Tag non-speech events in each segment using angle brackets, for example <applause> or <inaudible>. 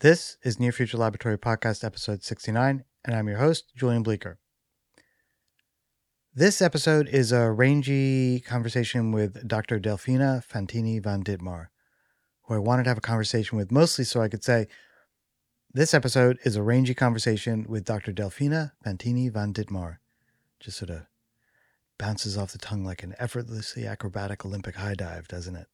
This is Near Future Laboratory Podcast, episode 69, and I'm your host, Julian Bleecker. This episode is a rangy conversation with Dr. Delfina Fantini van Ditmar, who I wanted to have a conversation with mostly so I could say, this episode is a rangy conversation with Dr. Delfina Fantini van Ditmar. Just sort of bounces off the tongue like an effortlessly acrobatic Olympic high dive, doesn't it?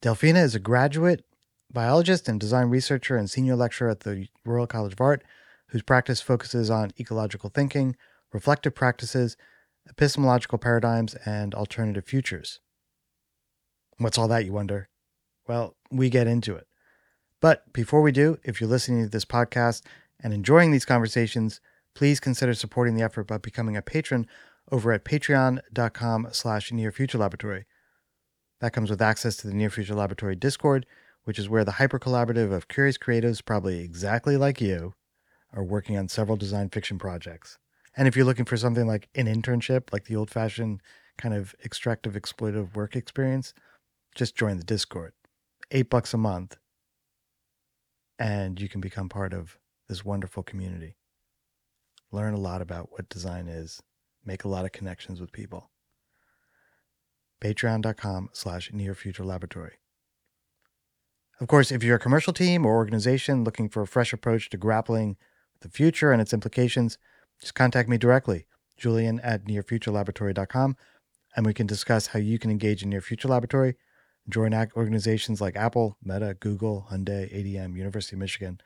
Delfina is a graduate biologist and design researcher and senior lecturer at the Royal College of Art, whose practice focuses on ecological thinking, reflective practices, epistemological paradigms, and alternative futures. What's all that, you wonder? Well, we get into it. But before we do, if you're listening to this podcast and enjoying these conversations, please consider supporting the effort by becoming a patron over at patreon.com slash near future laboratory. That comes with access to the Near Future Laboratory Discord, which is where the hyper collaborative of curious creatives, probably exactly like you, are working on several design fiction projects. And if you're looking for something like an internship, like the old fashioned kind of extractive exploitative work experience, just join the Discord. Eight bucks a month, and you can become part of this wonderful community. Learn a lot about what design is, make a lot of connections with people. Patreon.com slash near future laboratory. Of course, if you're a commercial team or organization looking for a fresh approach to grappling with the future and its implications, just contact me directly, julian at nearfuturelaboratory.com, and we can discuss how you can engage in Near Future Laboratory, join organizations like Apple, Meta, Google, Hyundai, ADM, University of Michigan,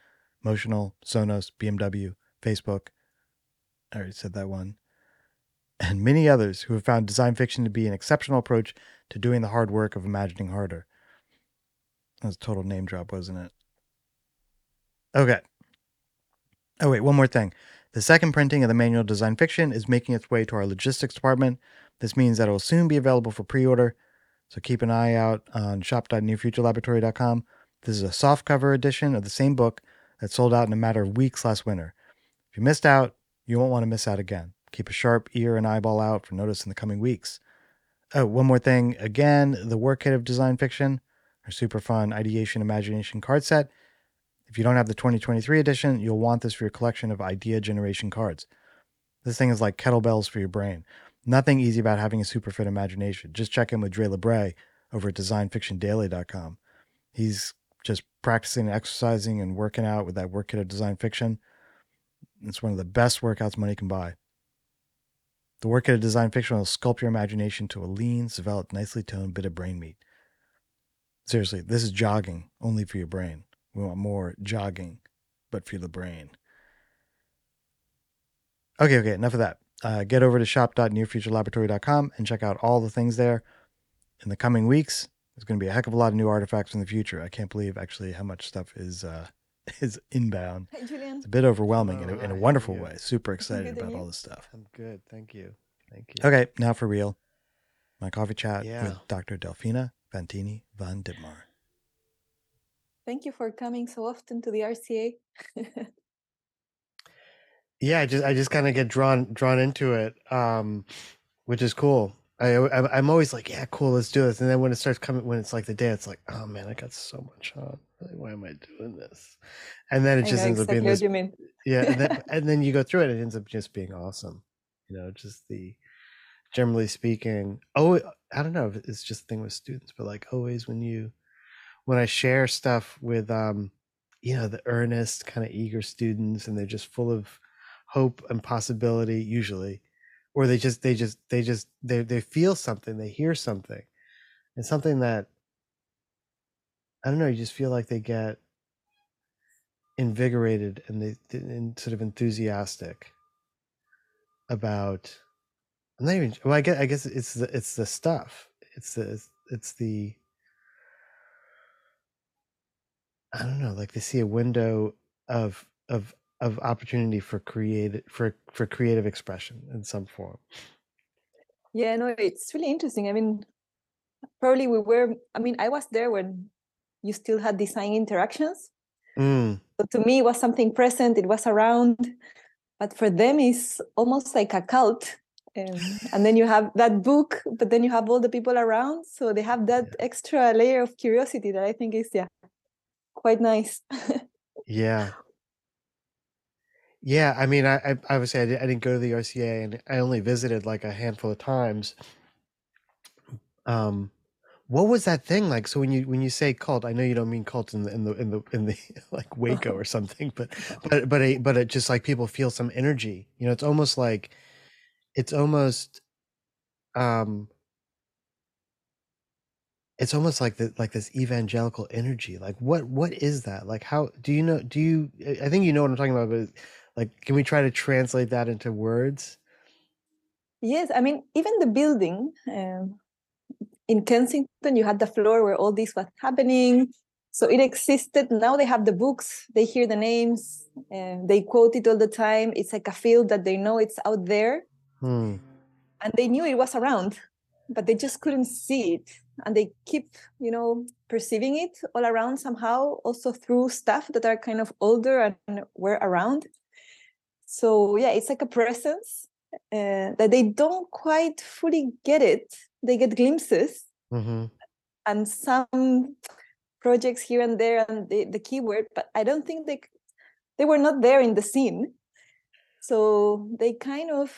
Motional, Sonos, BMW, Facebook. I already said that one. And many others who have found design fiction to be an exceptional approach to doing the hard work of imagining harder. That was a total name drop, wasn't it? Okay. Oh, wait, one more thing. The second printing of the manual design fiction is making its way to our logistics department. This means that it will soon be available for pre order, so keep an eye out on shop.nearfuturelaboratory.com. This is a softcover edition of the same book that sold out in a matter of weeks last winter. If you missed out, you won't want to miss out again. Keep a sharp ear and eyeball out for notice in the coming weeks. Oh, one more thing. Again, the work kit of design fiction our super fun ideation imagination card set. If you don't have the 2023 edition, you'll want this for your collection of idea generation cards. This thing is like kettlebells for your brain. Nothing easy about having a super fit imagination. Just check in with Dre LeBray over at designfictiondaily.com. He's just practicing, and exercising, and working out with that work kit of design fiction. It's one of the best workouts money can buy. The work kit of design fiction will sculpt your imagination to a lean, developed, nicely toned bit of brain meat. Seriously, this is jogging only for your brain. We want more jogging, but for the brain. Okay, okay, enough of that. Uh, get over to shop.nearfuturelaboratory.com and check out all the things there. In the coming weeks, there's going to be a heck of a lot of new artifacts in the future. I can't believe actually how much stuff is uh, <laughs> is inbound. Hey, Julian. It's a bit overwhelming in, a, Oh, in a wonderful how are you? way. Super excited about all this stuff. I'm good. Thank you. Thank you. Okay, now for real. My coffee chat Yeah. with Dr. Delfina Fantini van Ditmar. Thank you for coming so often to the RCA. <laughs> Yeah, I just I just kind of get drawn drawn into it, um, which is cool. I, I I'm always like, yeah, cool, let's do this. And then when it starts coming, when it's like the day, it's like, oh man, I got so much on. Like, why am I doing this? And then it just know ends up being this. you mean. Yeah, and then, <laughs> and then you go through it, it ends up just being awesome. You know, just the generally speaking. Oh, I don't know if it's just a thing with students, but like always when you when I share stuff with um, you know, the earnest, kind of eager students, and they're just full of hope and possibility, usually, or they just they just they just they they feel something, they hear something, and something that I don't know, you just feel like they get invigorated and they and sort of enthusiastic about I'm not even well I guess I guess it's the it's the stuff. It's the it's, the I don't know, like they see a window of of of opportunity for creative for for creative expression in some form. Yeah, no, it's really interesting. I mean, probably we were, I mean, I was there when you still had design interactions. Mm, So to me, it was something present, it was around. But for them, it's almost like a cult. Um, and then you have that book, but then you have all the people around. So they have that extra layer of curiosity that I think is, yeah, quite nice. <laughs> Yeah. Yeah, I mean, I, I obviously I, di- I didn't go to the RCA, and I only visited like a handful of times. Um, what was that thing like? So when you when you say cult, I know you don't mean cult in the in the in the in the <laughs> like <laughs> Waco or something, but but but a, but it just like people feel some energy. You know, it's almost like it's almost um it's almost like the like this evangelical energy. Like what what is that? Like how do you know do you I think you know what I'm talking about, but like can we try to translate that into words? yes, I mean, even the building um, in Kensington, you had the floor where all this was happening. So it existed. Now they have the books, they hear the names, they quote it all the time. It's like a field that they know it's out there. Hmm. and they knew it was around but they just couldn't see it. And they keep you know perceiving it all around somehow also through stuff that are kind of older and were around. So yeah it's like a presence uh, that they don't quite fully get it. They get glimpses. Mm-hmm. and some projects here and there and the, the keyword but i don't think they they were not there in the scene. So they kind of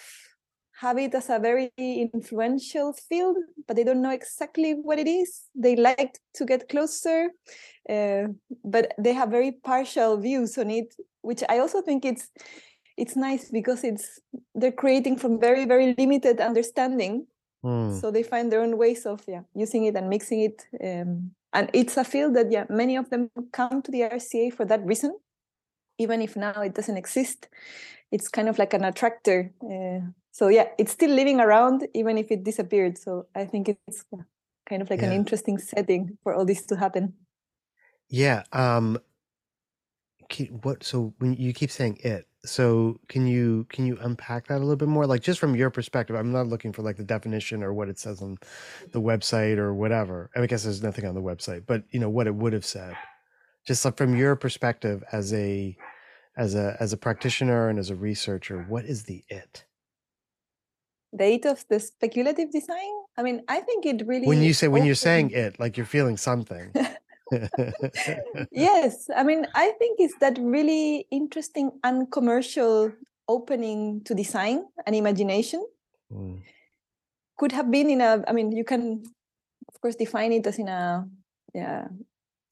have it as a very influential field but they don't know exactly what it is. They like to get closer uh, but they have very partial views on it which i also think it's it's nice because it's they're creating from very very limited understanding. Hmm. so they find their own ways of yeah using it and mixing it um, and it's a field that yeah many of them come to the rca for that reason. Even if now it doesn't exist it's kind of like an attractor uh, so yeah it's still living around even if it disappeared so i think it's kind of like an interesting setting for all this to happen Yeah. Um. What? So when you keep saying it, so can you can you unpack that a little bit more? Like just from your perspective, I'm not looking for like the definition or what it says on the website or whatever. I guess there's nothing on the website, but you know what it would have said. Just like from your perspective as a as a as a practitioner and as a researcher, what is the it? Eight of the speculative design? I mean i think it really When you say when you're saying it, like you're feeling something. <laughs> yes i mean i think it's that really interesting uncommercial opening to design and imagination. Mm, could have been in a i mean you can of course define it as in a yeah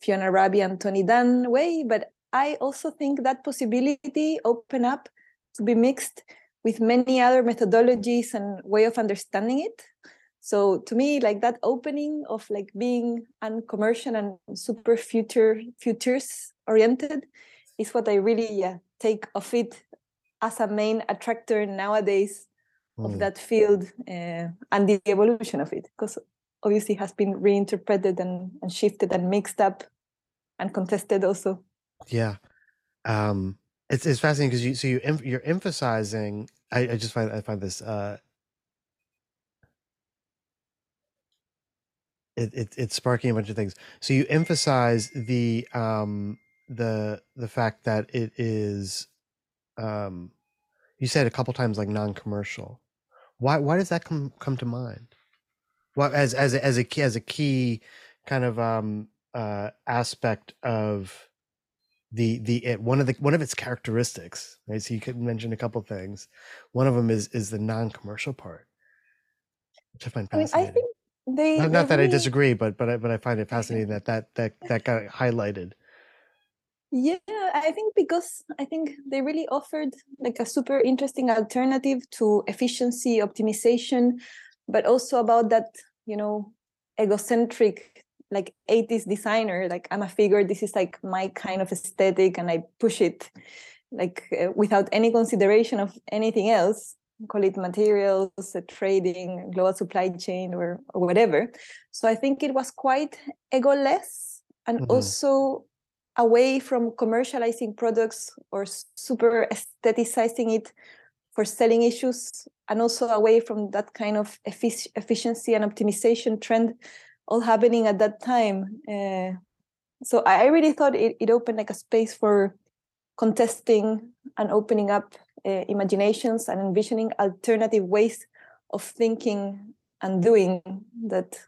fiona raby and tony dunne way but i also think that possibility open up to be mixed with many other methodologies and way of understanding it so to me like that opening of like being uncommercial and super future futures oriented is what i really yeah take of it as a main attractor nowadays of mm. that field uh, and the evolution of it because obviously has been reinterpreted and, and shifted and mixed up and contested also Yeah. Um it's it's fascinating because you so you you're emphasizing I, I just find I find this uh it, it it's sparking a bunch of things. So you emphasize the um the the fact that it is um you said a couple times like non-commercial. Why why does that come come to mind? Well as as as a key as a key kind of um uh aspect of the the it one of the one of its characteristics right? So you could mention a couple things. One of them is is the non-commercial part which i find i mean i think they not, not that i disagree but but i but i find it fascinating that that that that got highlighted. Yeah i think because i think they really offered like a super interesting alternative to efficiency optimization but also about that you know egocentric like 80s designer like i'm a figure this is like my kind of aesthetic and i push it like uh, without any consideration of anything else call it materials uh, trading global supply chain or, or whatever so i think it was quite egoless and Mhm. also away from commercializing products or super aestheticizing it for selling issues and also away from that kind of effic- efficiency and optimization trend all happening at that time uh, so i really thought it, it opened like a space for contesting and opening up uh, imaginations and envisioning alternative ways of thinking and doing that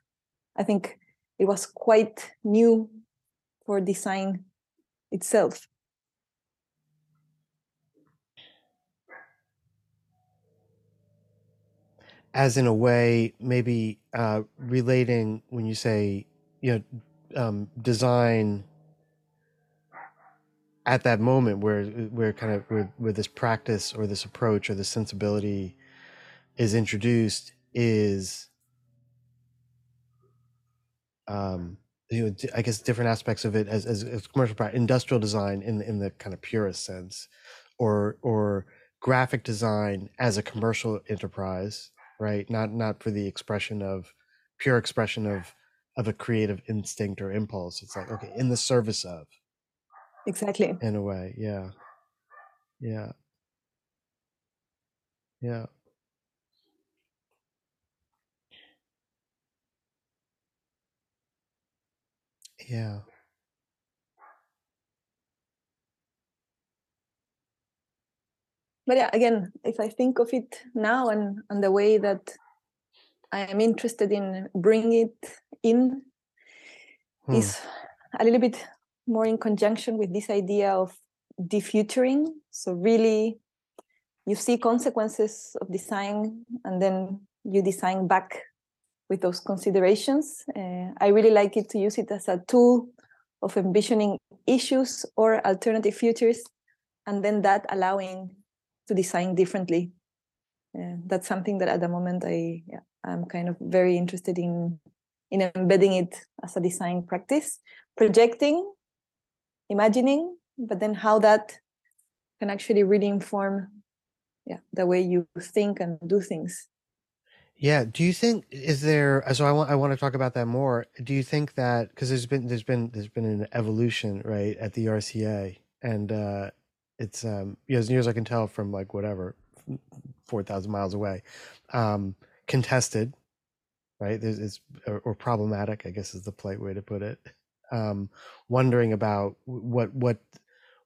i think it was quite new for design itself. As in a way maybe uh, relating when you say you know um, design at that moment where where kind of where, where this practice or this approach or this sensibility is introduced is um you know i guess different aspects of it as as, as commercial pra- industrial design in in the kind of purest sense or or graphic design as a commercial enterprise right? Not not for the expression of pure expression of of a creative instinct or impulse. It's like okay in the service of. Exactly. in a way yeah. Yeah. Yeah. Yeah But yeah, again, if I think of it now and, and the way that I am interested in bringing it in Hmm. is a little bit more in conjunction with this idea of defuturing. So really, you see consequences of design, and then you design back with those considerations. Uh, I really like it to use it as a tool of envisioning issues or alternative futures, and then that allowing to design differently. Uh, that's something that at the moment I yeah, I'm kind of very interested in in embedding it as a design practice, projecting, imagining, but then how that can actually really inform yeah, the way you think and do things. Yeah. Do you think is there? So I want I want to talk about that more. Do you think that because there's been there's been there's been an evolution right at the RCA and uh, it's um as near as I can tell from like whatever four thousand miles away, um, contested, right? There's it's or, or problematic. I guess is the polite way to put it. Um, wondering about what what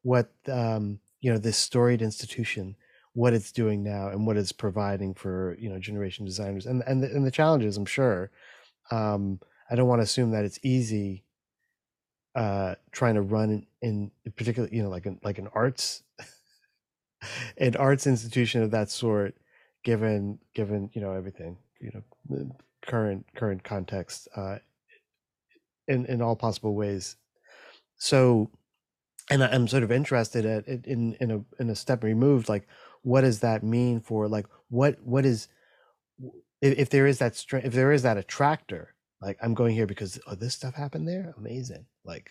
what um, you know this storied institution what it's doing now and what it's providing for you know generation designers and and the, and the challenges i'm sure um i don't want to assume that it's easy uh trying to run in, in particular you know like an like an arts <laughs> an arts institution of that sort given given you know everything you know current current context uh in in all possible ways. So and i'm sort of interested at in in a in a step removed like what does that mean for like what what is if there is that strength if there is that attractor like i'm going here because oh this stuff happened there? Amazing. Like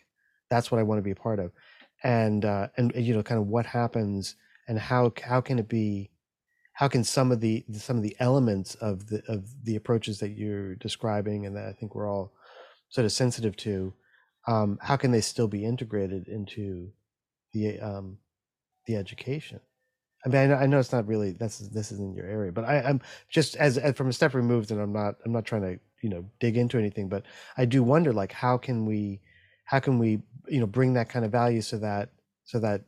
that's what i want to be a part of. And uh and you know kind of what happens and how how can it be how can some of the some of the elements of the of the approaches that you're describing and that i think we're all sort of sensitive to um how can they still be integrated into the um the education I mean, I know, I know it's not really that's this isn't your area, but I, I'm just as, as from a step removed, and I'm not I'm not trying to you know dig into anything, but I do wonder like how can we how can we you know bring that kind of value so that so that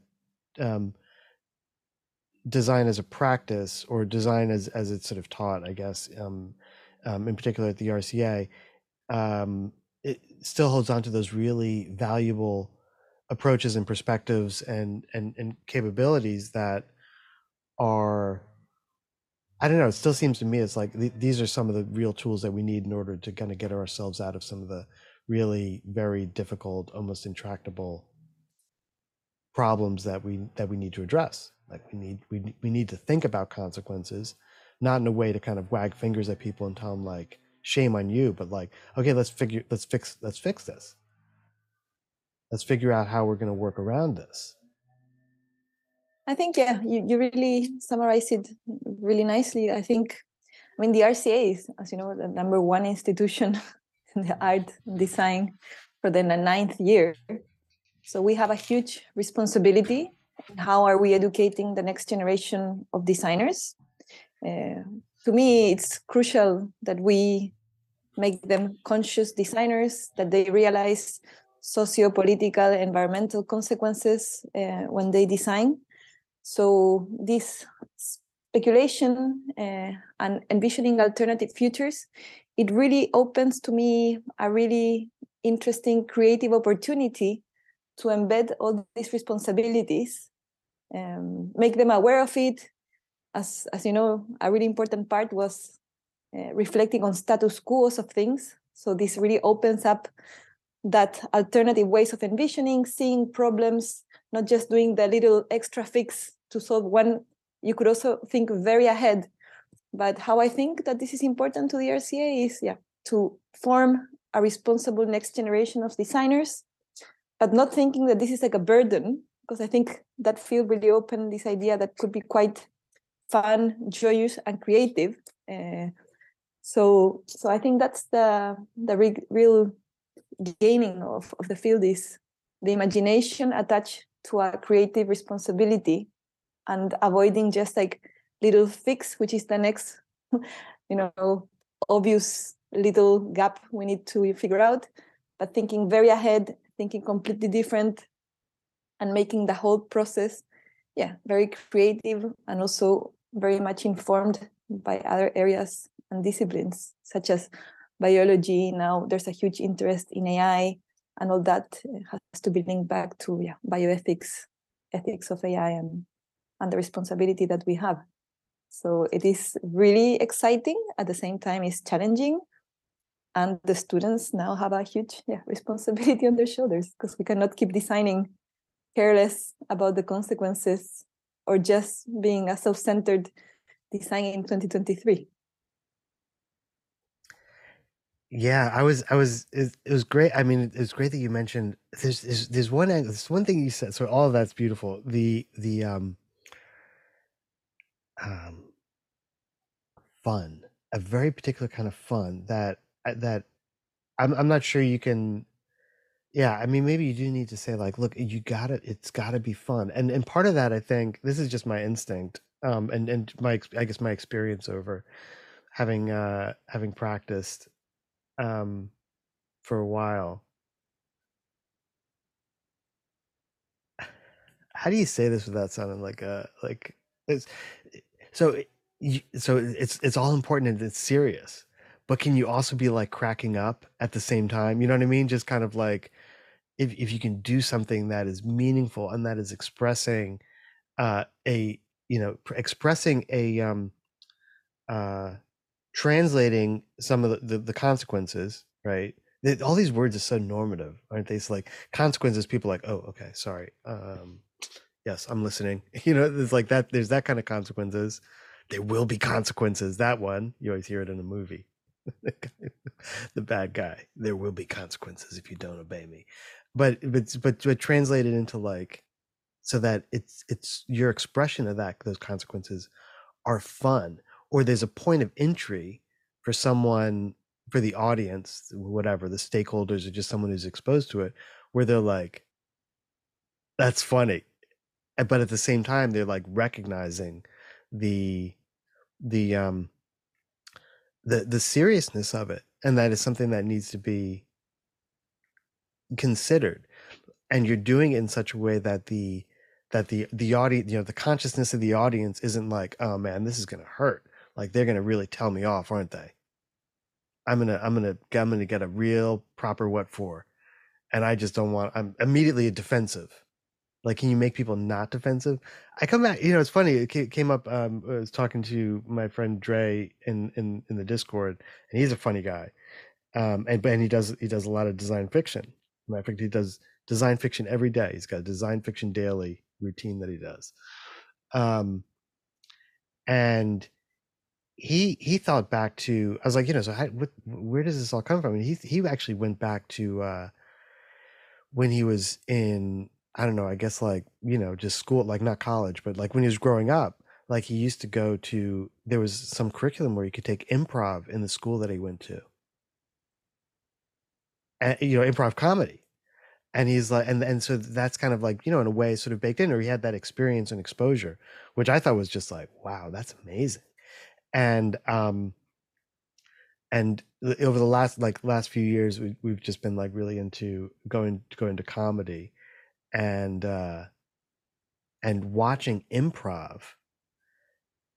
um, design as a practice or design as as it's sort of taught, I guess, um, um, in particular at the RCA, um, it still holds on to those really valuable approaches and perspectives and and and capabilities that are I don't know. It still seems to me it's like th- these are some of the real tools that we need in order to kind of get ourselves out of some of the really very difficult, almost intractable problems that we that we need to address. Like we need we we need to think about consequences, not in a way to kind of wag fingers at people and tell them like shame on you, but like okay, let's figure let's fix let's fix this. Let's figure out how we're going to work around this. I think yeah, you, you really summarized it really nicely. I think I mean the RCA is, as you know, the number one institution <laughs> in the art design for the ninth year. So we have a huge responsibility. How are we educating the next generation of designers? Uh, to me, it's crucial that we make them conscious designers, that they realize socio-political, environmental consequences uh, when they design. So this speculation uh, and envisioning alternative futures, it really opens to me a really interesting creative opportunity to embed all these responsibilities, um, make them aware of it. As, as you know, a really important part was uh, reflecting on status quos of things. So this really opens up that alternative ways of envisioning, seeing problems, not just doing the little extra fix to solve one. You could also think very ahead. But how I think that this is important to the RCA is, yeah, to form a responsible next generation of designers, but not thinking that this is like a burden, because I think that field really opened this idea that could be quite fun, joyous, and creative. Uh, so, so I think that's the the re real gaining of, of the field is the imagination attached to a creative responsibility and avoiding just like little fix, which is the next, <laughs> you know, obvious little gap we need to figure out, but thinking very ahead, thinking completely different, and making the whole process, yeah, very creative and also very much informed by other areas and disciplines such as biology. Now there's a huge interest in AI, and all that has to be linked back to yeah, bioethics, ethics of AI, and and the responsibility that we have. So it is really exciting. At the same time, it's challenging. And the students now have a huge yeah, <laughs> responsibility on their shoulders because we cannot keep designing careless about the consequences or just being a self-centered design in 2023. Yeah, I was, I was, it, it was great. I mean, it was great that you mentioned there's, there's, there's one, there's one thing you said. So all of that's beautiful. The, the, um, um, fun, a very particular kind of fun that, uh, that I'm, I'm not sure you can, yeah, I mean, maybe you do need to say like, look, you gotta, it's gotta be fun. And, and part of that, I think this is just my instinct. Um, and, and my, I guess my experience over having, uh, having practiced um, for a while. How do you say this without sounding like a like it's so so it's it's all important and it's serious, but can you also be like cracking up at the same time? You know what I mean? Just kind of like if if you can do something that is meaningful and that is expressing uh a you know pr- expressing a um uh translating some of the, the, the consequences, right? All these words are so normative, aren't they? It's like consequences. People like, oh, okay, sorry. Um, yes, I'm listening. <laughs> You know, there's like that. There's that kind of consequences. There will be consequences. That one you always hear it in a movie. <laughs> the bad guy. There will be consequences if you don't obey me. But but but but translated into like so that it's it's your expression of that those consequences are fun or there's a point of entry for someone for the audience whatever the stakeholders or just someone who's exposed to it where they're like that's funny but at the same time they're like recognizing the the um the the seriousness of it and that is something that needs to be considered and you're doing it in such a way that the that the the audience you know the consciousness of the audience isn't like oh man this is to hurt like they're to really tell me off aren't they? I'm to i'm to i'm to get a real proper what for and i just don't want i'm immediately defensive like can you make people not defensive? I come back you know it's funny it came up um i was talking to my friend dre in in in the discord and he's a funny guy um and but he does he does a lot of design fiction. Matter of fact he does design fiction every day. He's got a design fiction daily routine that he does um and he he thought back to i was like you know so how, what, where does this all come from? And he he actually went back to uh when he was in i don't know i guess like you know just school like not college but like when he was growing up like he used to go to there was some curriculum where you could take improv in the school that he went to. And you know improv comedy. And he's like and and so that's kind of like you know in a way sort of baked in or he had that experience and exposure which i thought was just like wow that's amazing. And um and over the last like last few years we, we've just been like really into going going to comedy and uh and watching improv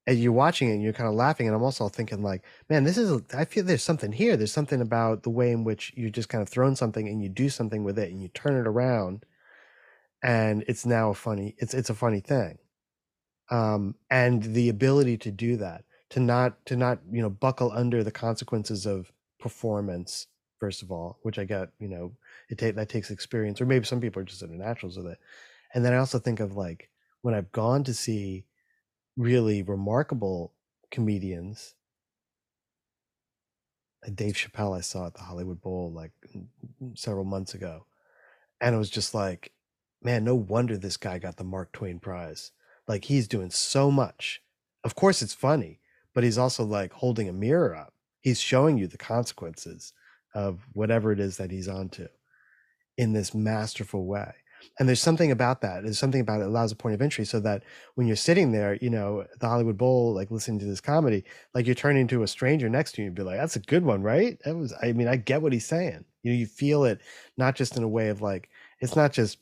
and you're watching it and you're kind of laughing and i'm also thinking like man this is i feel there's something here. There's something about the way in which you just kind of thrown something and you do something with it and you turn it around and it's now a funny it's it's a funny thing. Um and the ability to do that to not to not you know buckle under the consequences of performance first of all which i get you know it take that takes experience or maybe some people are just naturals with it. And then i also think of like when i've gone to see really remarkable comedians dave chappelle i saw at the hollywood bowl like several months ago and it was just like man no wonder this guy got the mark twain prize. Like he's doing so much. Of course it's funny but he's also like holding a mirror up. He's showing you the consequences of whatever it is that he's onto in this masterful way. And there's something about that. There's something about it allows a point of entry so that when you're sitting there you know the hollywood bowl like listening to this comedy like you're turning to a stranger next to you and be like that's a good one right? That was i mean i get what he's saying. You know you feel it not just in a way of like it's not just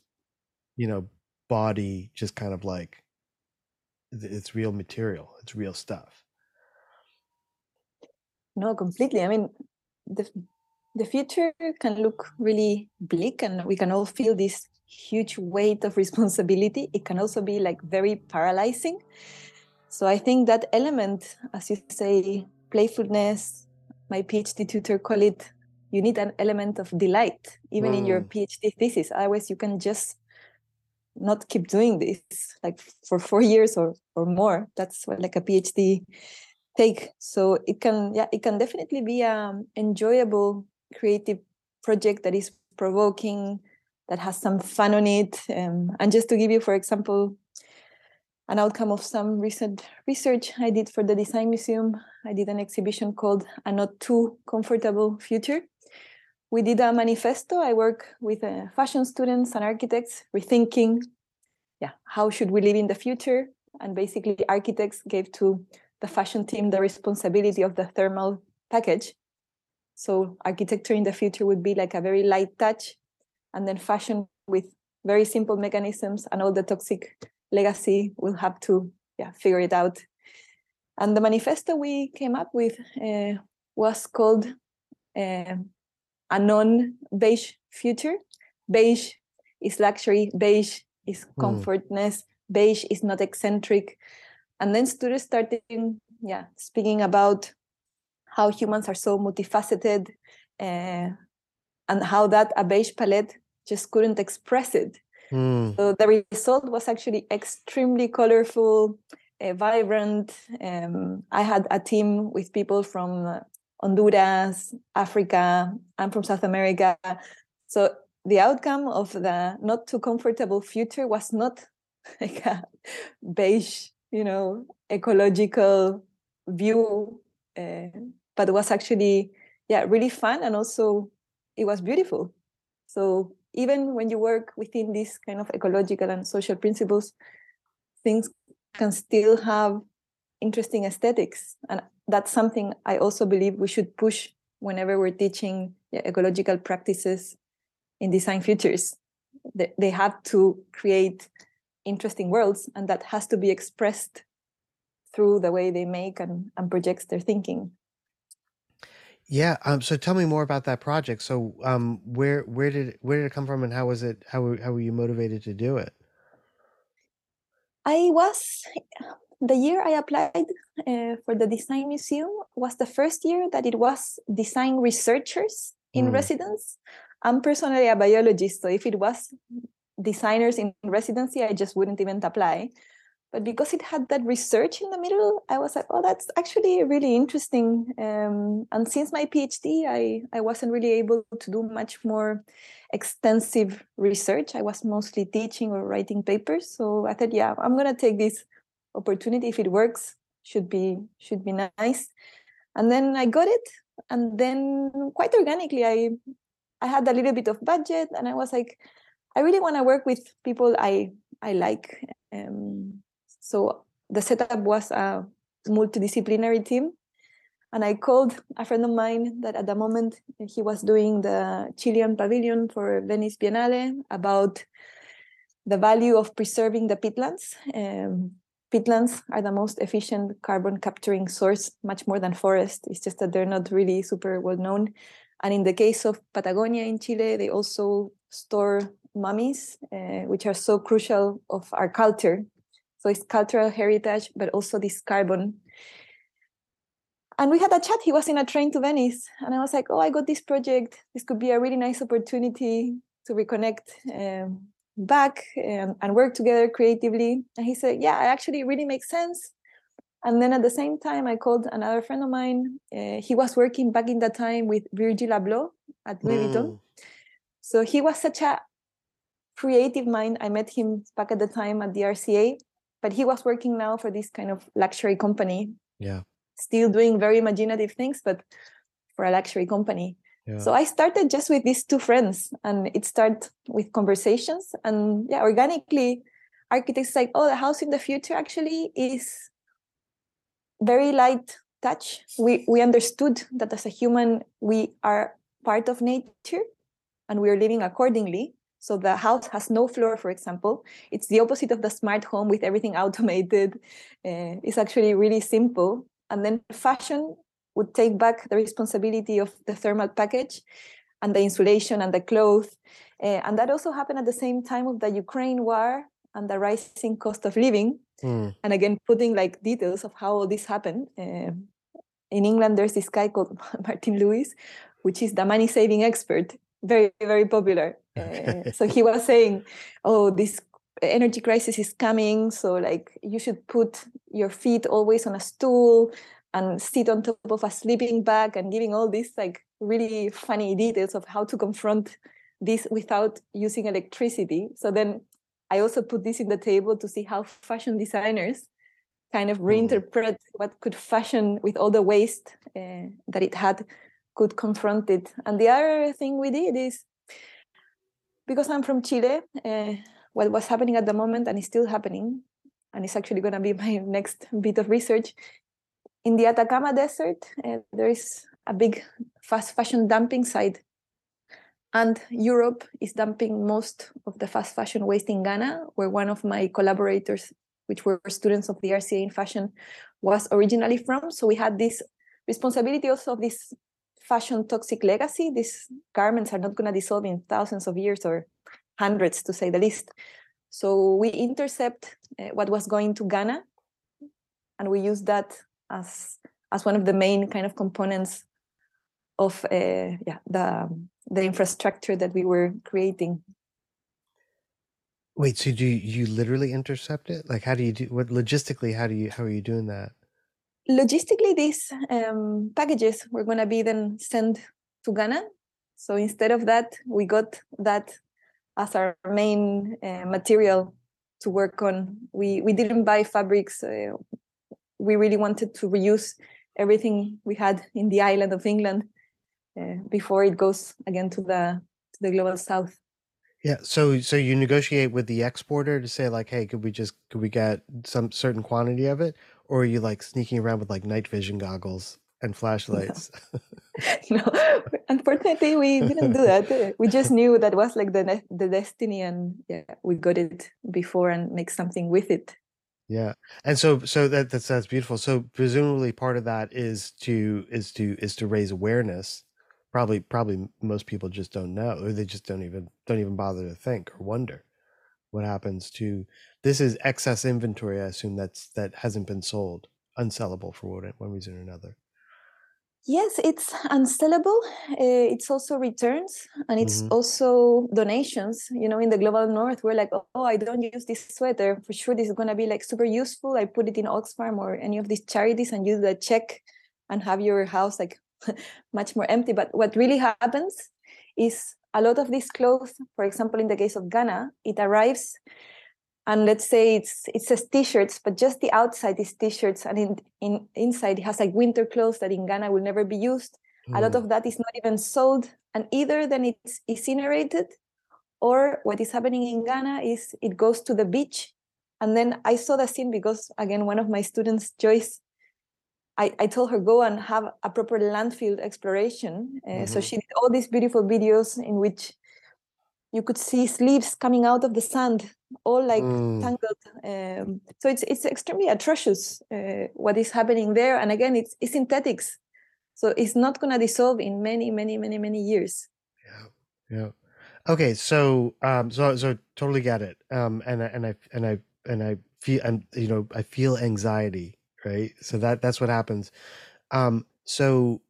you know body just kind of like it's real material. It's real stuff. No, completely. I mean, the the future can look really bleak, and we can all feel this huge weight of <laughs> responsibility. It can also be like very paralyzing. So I think that element, as you say, playfulness. My PhD tutor call it. You need an element of delight, even in your Mm. PhD thesis. Otherwise, you can just not keep doing this like for four years or or more. That's what like a PhD take so it can yeah it can definitely be an enjoyable creative project that is provoking that has some fun on it. Um, and just to give you for example an outcome of some recent research i did for the design museum i did an exhibition called a not too comfortable future. We did a manifesto. I work with uh, fashion students and architects rethinking yeah how should we live in the future? And basically architects gave to the fashion team the responsibility of the thermal package. So architecture in the future would be like a very light touch, and then fashion with very simple mechanisms, and all the toxic legacy will have to yeah figure it out. And the manifesto we came up with uh, was called uh, a non-beige future. Beige is luxury. Beige is Hmm. comfortness. Beige is not eccentric and then students started yeah speaking about how humans are so multifaceted uh, and how that a beige palette just couldn't express it Mm. so the result was actually extremely colorful uh, vibrant um, i had a team with people from honduras africa i'm from south america so the outcome of the not too comfortable future was not <laughs> like a beige you know ecological view uh, but it was actually yeah really fun and also it was beautiful. So even when you work within these kind of ecological and social principles things can still have interesting aesthetics and that's something i also believe we should push whenever we're teaching yeah, ecological practices in design futures. They, they have to create interesting worlds and that has to be expressed through the way they make and, and projects their thinking Yeah. Um. So tell me more about that project. So, um, where where did where did it come from, and how was it? How were- how were you motivated to do it? i was the year i applied uh, for the design museum was the first year that it was design researchers in Mm. residence i'm personally a biologist so if it was designers in residency i just wouldn't even apply but because it had that research in the middle i was like oh that's actually really interesting. Um, and since my phd I, I wasn't really able to do much more extensive research. I was mostly teaching or writing papers. So i thought yeah i'm going to take this opportunity. If it works should be should be nice. And then i got it. And then quite organically i i had a little bit of budget. And i was like i really want to work with people i i like. Um, so the setup was a multidisciplinary team and i called a friend of mine that at the moment he was doing the chilean pavilion for venice biennale about the value of preserving the peatlands. Um, peatlands are the most efficient carbon capturing source much more than forest. It's just that they're not really super well known. And in the case of patagonia in chile they also store mummies, uh, which are so crucial of our culture. So it's cultural heritage, but also this carbon. And we had a chat. He was in a train to Venice, and I was like, "Oh, I got this project. This could be a really nice opportunity to reconnect um, back and, and work together creatively." And he said, "Yeah, it actually really makes sense." And then at the same time, I called another friend of mine. Uh, he was working back in that time with Virgil Abloh at Louis Vuitton. Mm. So he was such a creative mind. I met him back at the time at the RCA, but he was working now for this kind of luxury company, Yeah. still doing very imaginative things, but for a luxury company. Yeah. So I started just with these two friends, and it started with conversations. And yeah, organically, architects like, oh, the house in the future actually is very light touch. We we understood that as a human, we are part of nature, and we are living accordingly. So the house has no floor, for example. It's the opposite of the smart home with everything <laughs> automated. Uh, it's actually really simple. And then fashion would take back the responsibility of the thermal package and the insulation and the clothes. Uh, and that also happened at the same time of the Ukraine war and the rising cost of living. Mm. And again, putting like details of how all this happened. Uh, in England, there's this guy called <laughs> Martin Lewis, which is the money saving expert, very, very popular. Uh, so he was saying, oh, this energy crisis is coming. So, like, you should put your feet always on a stool and sit on top of a sleeping bag and giving all these like really funny details of how to confront this without using electricity. So then I also put this in the table to see how fashion designers kind of reinterpret what could fashion with all the waste uh, that it had could confront it. And the other thing we did is because I'm from Chile, uh, what was happening at the moment and is still happening, and it's actually going to be <laughs> my next bit of research. In the Atacama Desert, uh, there is a big fast fashion dumping site and Europe is dumping most of the fast fashion waste in Ghana, where one of my collaborators, which were students of the RCA in fashion, was originally from. So we had this responsibility also of this fashion toxic legacy. These garments are not going to dissolve in thousands of years or hundreds, to say the least. So we intercept uh, what was going to Ghana, and we use that as as one of the main kind of components of uh, yeah the the infrastructure that we were creating. Wait, so do you, you literally intercept it? Like, how do you do? What logistically? How do you? How are you doing that? Logistically, these um, packages were going to be then sent to Ghana. So instead of that, we got that as our main uh, material to work on. We we didn't buy fabrics. Uh, we really wanted to reuse everything we had in the island of England uh, before it goes again to the to the global south. Yeah. So so you negotiate with the exporter to say like, hey, could we just could we get some certain quantity of it, or are you like sneaking around with like night vision goggles and flashlights? <laughs> <laughs> no, unfortunately, we didn't do that. We just knew that was like the the destiny, and yeah, we got it before and make something with it. Yeah. And so so that that's that's beautiful. So presumably part of that is to is to is to raise awareness. Probably probably most people just don't know or they just don't even don't even bother to think or wonder what happens to this is excess inventory I assume that's that hasn't been sold unsellable for one, one reason or another. Yes, it's unsellable. Uh, it's also returns and it's Mhm. also donations. You know, in the global north, we're like, oh, I don't use this sweater. For sure, this is going to be like super useful. I put it in Oxfam or any of these charities and use the check and have your house like <laughs> much more empty. But what really happens is a lot of these clothes, for example, in the case of Ghana, it arrives and let's say it's it says t-shirts but just the outside is t-shirts and in, in inside it has like winter clothes that in ghana will never be used a lot Mm. of that is not even sold and either then it's incinerated or what is happening in ghana is it goes to the beach and then i saw the scene because again one of my students joyce I, I told her go and have a proper landfill exploration uh, so Mhm. she did all these beautiful videos in which you could see sleeves coming out of the sand all like Mm. tangled um, so it's it's extremely atrocious uh, what is happening there and again it's, it's synthetics so it's not going to dissolve in many many many many years Yeah, yeah. Okay, so um, so so totally get it. Um, and and I and I and I feel and you know I feel anxiety, right? So that that's what happens. Um, so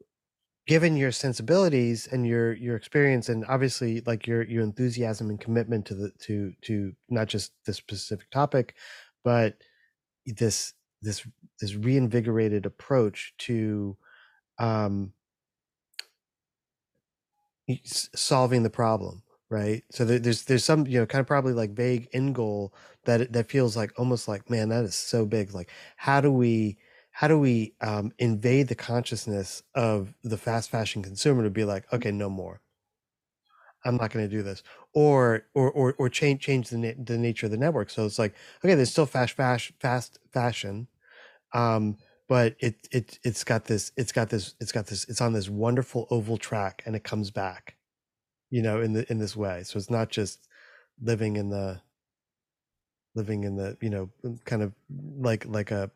given your sensibilities and your your experience and obviously like your your enthusiasm and commitment to the to to not just this specific topic, but this this this reinvigorated approach to um solving the problem right? So there, there's there's some you know kind of probably like vague end goal that that feels like almost like man that is so big. Like how do we how do we um, invade the consciousness of the fast fashion consumer to be like okay no more. I'm not going to do this. Or or or, or change change the, na- the nature of the network. So it's like okay there's still fast fast fast fashion um but it it it's got this it's got this it's got this it's on this wonderful oval track and it comes back you know in the in this way. So it's not just living in the living in the you know mm, kind of like like a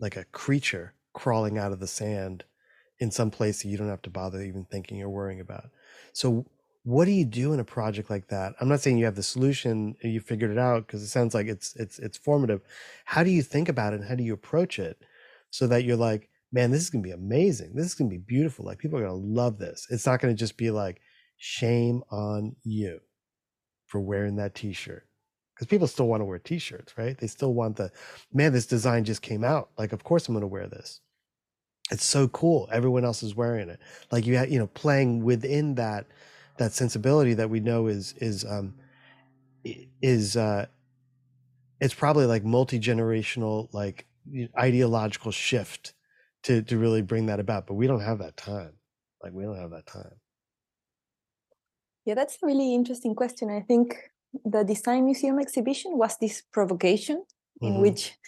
like a creature crawling out of the sand in some place that you don't have to bother even thinking or worrying about. So what do you do in a project like that? I'm not saying you have the solution you figured it out because it sounds like it's it's it's formative. How do you think about it and how do you approach it so that you're like man this is going to be amazing. This is going to be beautiful. Like people are going to love this. It's not going to just be like shame on you for wearing that t-shirt. Because people still want to wear t-shirts right? They still want the man this design just came out. Like of course i'm going to wear this. It's so cool. Everyone else is wearing it. Like you have you know playing within that that sensibility that we know is is um is uh it's probably like multi-generational like ideological shift to to really bring that about. But we don't have that time. Like we don't have that time Yeah, that's a really interesting question. I think the Design Museum exhibition was this provocation in Mhm. which,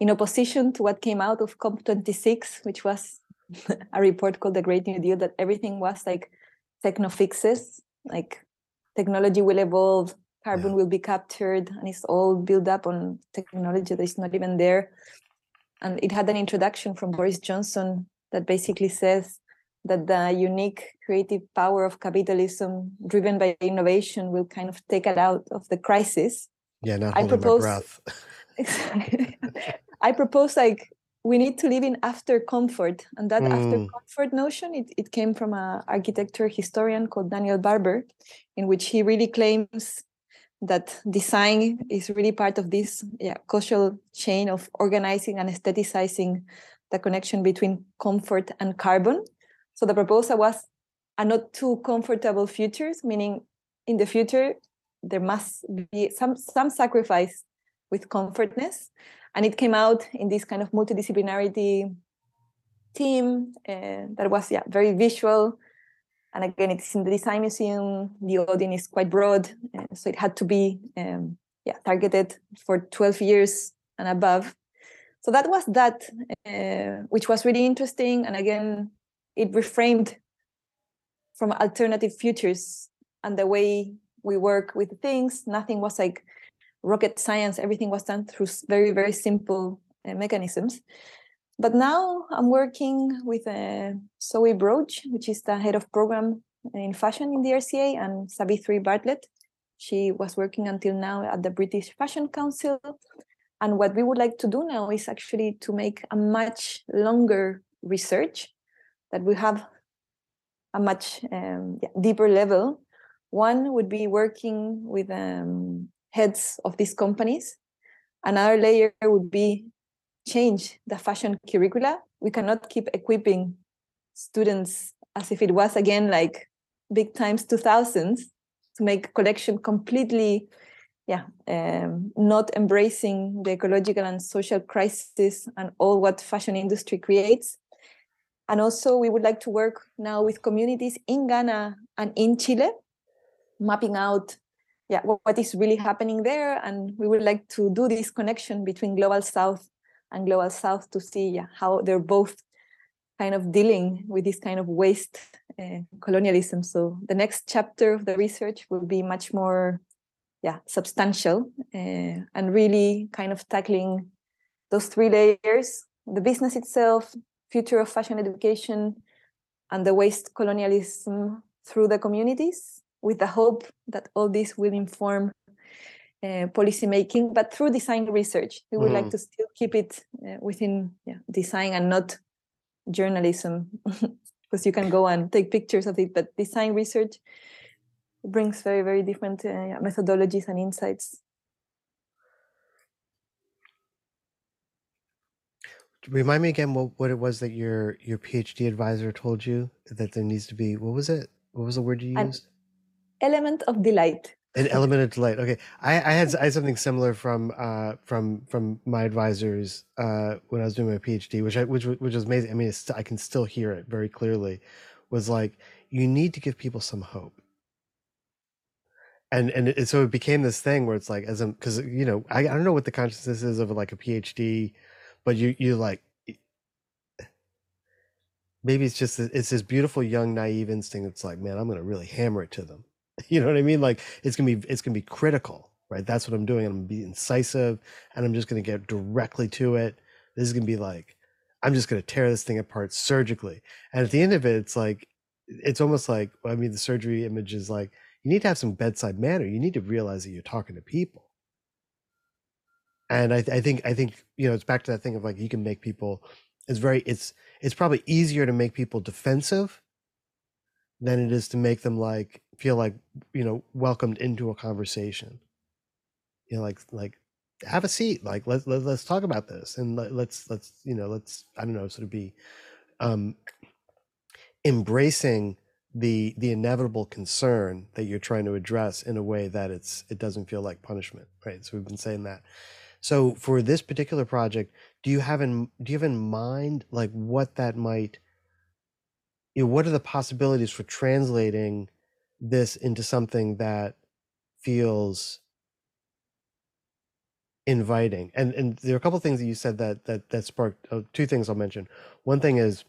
in opposition to what came out of COP26, which was <laughs> a report called the Great New Deal, that everything was like techno fixes, like technology will evolve, carbon Yeah. will be captured, and it's all built up on technology that is not even there. And it had an introduction from Boris Johnson that basically says that the unique creative power of capitalism driven by innovation will kind of take it out of the crisis. yeah not I propose- breath <laughs> I propose like we need to live in after comfort, and that after Mm. comfort notion it, it came from an architecture historian called Daniel Barber, in which he really claims that design is really part of this yeah, causal chain of organizing and aestheticizing the connection between comfort and carbon. So the proposal was a not too comfortable futures, meaning in the future there must be some some sacrifice with comfortness. And it came out in this kind of multidisciplinarity team uh, that was yeah very visual. And again it's in the design museum. The audience is quite broad uh, so it had to be um, yeah targeted for 12 years and above. So that was that uh, which was really interesting. And again it reframed from alternative futures and the way we work with things. Nothing was like rocket science. Everything was done through very very simple uh, mechanisms. But now i'm working with uh, Zowie Broach which is the head of program in fashion in the rca and savitri bartlett. She was working until now at the british fashion council. And what we would like to do now is actually to make a much longer research that we have a much um, deeper level one would be working with um, heads of these companies. Another layer would be change the fashion curricula. We cannot keep equipping students as if it was again like big times 2000s to make collection completely yeah um, not embracing the ecological and social crisis and all what fashion industry creates and also we would like to work now with communities in ghana and in chile mapping out yeah what, is really happening there. And we would like to do this connection between global south and global south to see yeah, how they're both kind of dealing with this kind of waste uh, colonialism. So the next chapter of the research will be much more yeah substantial uh, and really kind of tackling those three layers the business itself future of fashion education and the waste colonialism through the communities with the hope that all this will inform uh, policy making, but through design research. We would like Mhm. to still keep it uh, within yeah, design and not journalism, <laughs> because you can go and take pictures of it. But design research brings very, very different uh, methodologies and insights. Remind me again what, what it was that your your PhD advisor told you that there needs to be. What was it? What was the word you An- used? Element of delight. An element of delight. Okay, I, I had I had something similar from uh, from from my advisors uh, when I was doing my PhD, which I which which was amazing. I mean, it's, I can still hear it very clearly. Was like you need to give people some hope, and and it, so it became this thing where it's like as a because you know I, I don't know what the consciousness is of like a PhD, but you you like maybe it's just it's this beautiful young naive instinct. It's like man, I'm gonna really hammer it to them. <laughs> You know what I mean? Like it's gonna be it's gonna be critical, right? That's what I'm doing. I'm gonna be incisive, and I'm just gonna get directly to it. This is gonna be like I'm just gonna tear this thing apart surgically. And at the end of it, it's like it's almost like I mean the surgery image is like you need to have some bedside manner. You need to realize that you're talking to people. And I, I think I think you know it's back to that thing of like you can make people. It's very it's it's probably easier to make people defensive than it is to make them like feel like you know welcomed into a conversation you know like like have a seat like let's let, let's talk about this and let, let's let's you know let's i don't know sort of be um embracing the the inevitable concern that you're trying to address in a way that it's it doesn't feel like punishment right so we've been saying that so for this particular project do you have in do you have in mind like what that might you know, what are the possibilities for translating this into something that feels inviting? And and there are a couple things that you said that that that sparked uh, two things i'll mention. One thing is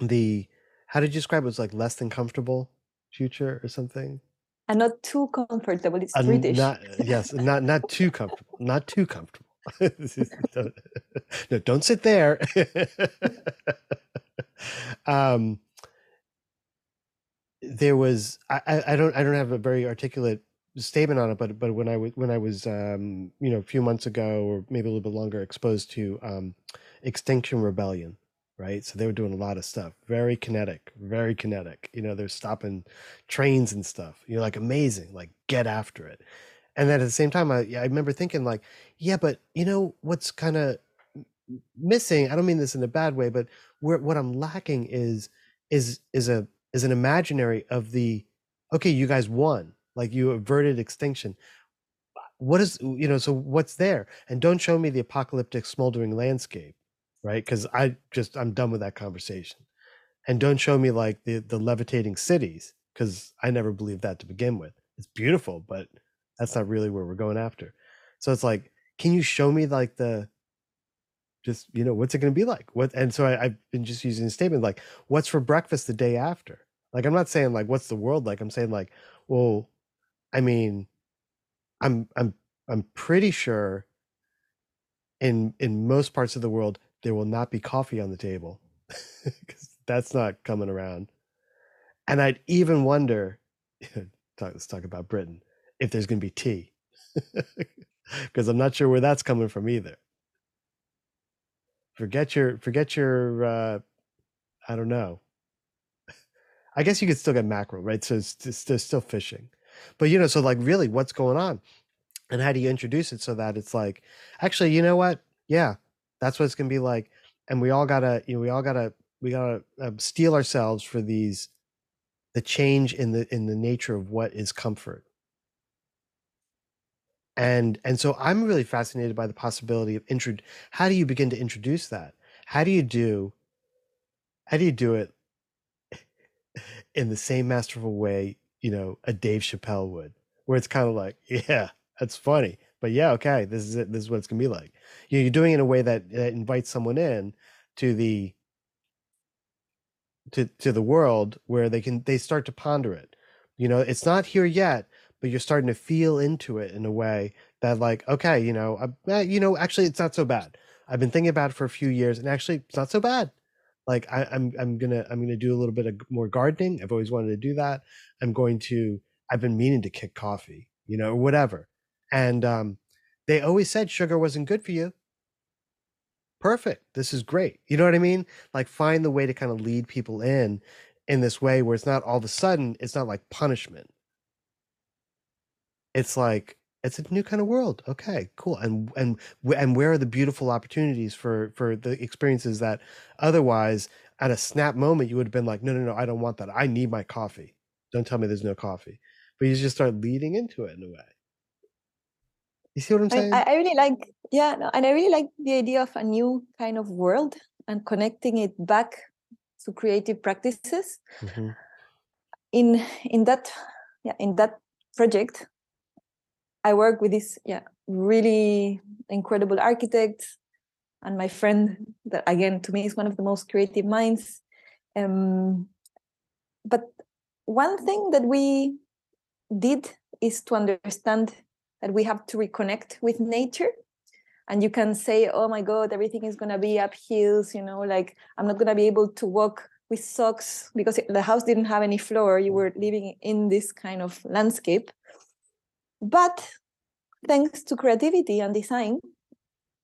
the how did you describe it, it was like less than comfortable future or something And not too comfortable. It's British. not yes not not too comfortable not too comfortable <laughs> Don't- no don't sit there <laughs> um there was I, I I don't I don't have a very articulate statement on it, but but when I was when I was um you know a few months ago or maybe a little bit longer exposed to um Extinction Rebellion, right? So they were doing a lot of stuff, very kinetic, very kinetic. You know, they're stopping trains and stuff. You're like amazing, like get after it. And then at the same time, I I remember thinking like, yeah, but you know what's kind of missing? I don't mean this in a bad way, but where what I'm lacking is is is a is an imaginary of the okay you guys won like you averted extinction what is you know so what's there and don't show me the apocalyptic smoldering landscape right? Because i just i'm done with that conversation. And don't show me like the the levitating cities because i never believed that to begin with. It's beautiful but that's not really where we're going after. So it's like can you show me like the just you know what's it going to be like? What and so I, i've been just using a statement like what's for breakfast the day after? Like i'm not saying like what's the world like. I'm saying like well i mean i'm i'm i'm pretty sure in in most parts of the world there will not be coffee on the table <laughs> because that's not coming around. And i'd even wonder <laughs> talk, let's talk about britain if there's going to be tea <laughs> because i'm not sure where that's coming from either. Forget your forget your uh i don't know. I guess you could still get mackerel right? So it's, it's, there's still fishing. But you know so like really what's going on? And how do you introduce it so that it's like actually you know what? Yeah that's what it's gonna be like and we all gotta you know we all gotta we gotta uh, steel ourselves for these the change in the in the nature of what is comfort. And and so i'm really fascinated by the possibility of intro how do you begin to introduce that? How do you do how do you do it <laughs> in the same masterful way you know a dave chappelle would where it's kind of like <laughs> yeah that's funny but yeah okay this is it this is what it's gonna be like. You're doing it in a way that, that invites someone in to the to to the world where they can they start to ponder it. You know it's not here yet but you're starting to feel into it in a way that like okay you know I, eh, you know actually it's not so bad. I've been thinking about it for a few years and actually it's not so bad. Like I, i'm i'm gonna i'm gonna do a little bit of more gardening. I've always wanted to do that. I'm going to I've been meaning to kick coffee, you know, or whatever. And um, they always said sugar wasn't good for you. Perfect. This is great. You know what I mean? Like find the way to kind of lead people in in this way where it's not all of a sudden, it's not like punishment. It's like it's a new kind of world. Okay, cool. And and and where are the beautiful opportunities for for the experiences that otherwise at a snap moment you would have been like, no, no, no, I don't want that. I need my coffee. Don't tell me there's no coffee. But you just start leading into it in a way. You see what I'm saying? I I really like, yeah, no, and I really like the idea of a new kind of world and connecting it back to creative practices. Mhm. In in that, yeah, in that project, I work with this, yeah, really incredible architect and my friend that again to me is one of the most creative minds. Um, but one thing that we did is to understand that we have to reconnect with nature. And you can say oh my god everything is going to be up hills you know like i'm not going to be able to walk with socks because the house didn't have any floor. You were living in this kind of landscape. But thanks to creativity and design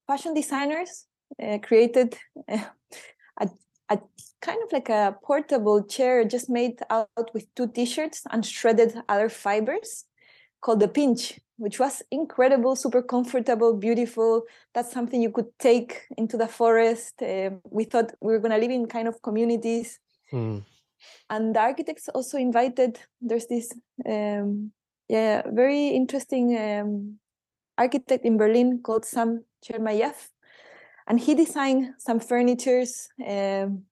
fashion designers uh, created uh, a, a kind of like a portable chair just made out with two t-shirts and shredded other fibers called the pinch which was incredible super comfortable beautiful. That's something you could take into the forest. Uh, we thought we were going to live in kind of communities. Hmm. and the architects also invited there's this um, yeah very interesting um, architect in berlin called Sam Chermayeff. And he designed some furnitures um,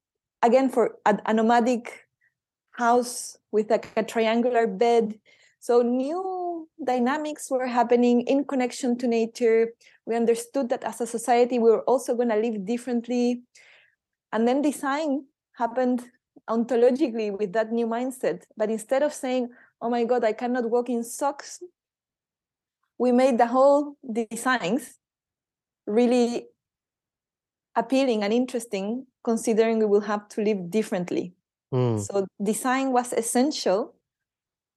again for a, a nomadic house with like a triangular bed. So new dynamics were happening in connection to nature. We understood that as a society we were also going to live differently. And then design happened ontologically with that new mindset. But instead of saying oh my god i cannot walk in socks we made the whole designs really appealing and interesting considering we will have to live differently. Hmm. so design was essential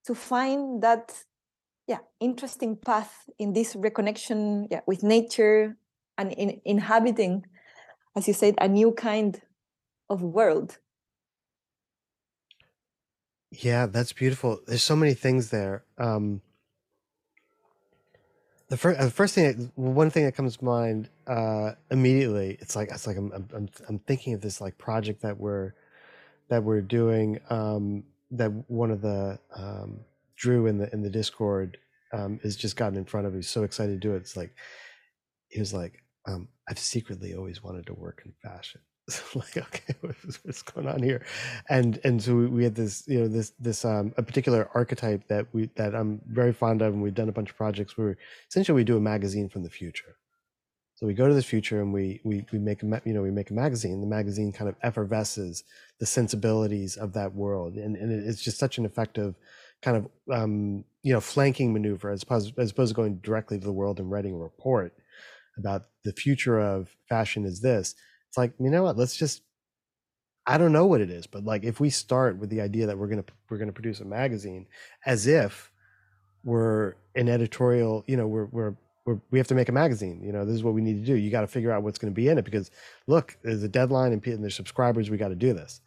to find that yeah interesting path in this reconnection yeah, with nature and in inhabiting as you said a new kind of world Yeah, that's beautiful. There's so many things there. Um, the first, the first thing, one thing that comes to mind uh, immediately, it's like it's like I'm, I'm I'm I'm thinking of this like project that we're that we're doing. Um, that one of the um, Drew in the in the Discord um, has just gotten in front of. He's so excited to do it. It's like he was like, um, I've secretly always wanted to work in fashion. <laughs> So like, okay, <laughs> what's, what's going on here? And and so we, we had this, you know, this this um a particular archetype that we that I'm very fond of, and we've done a bunch of projects where essentially we do a magazine from the future. So we go to the future and we we we make a you know we make a magazine. The magazine kind of effervesces the sensibilities of that world, and and it's just such an effective kind of um you know flanking maneuver as opposed as opposed to going directly to the world and writing a report about the future of fashion is this. It's like you know what? Let's just I don't know what it is, but like if we start with the idea that we're gonna we're gonna produce a magazine as if we're an editorial, you know, we're we're, we're have to make a magazine. You know, this is what we need to do. You got to figure out what's going to be in it because look, there's a deadline and there's subscribers. We got to do this,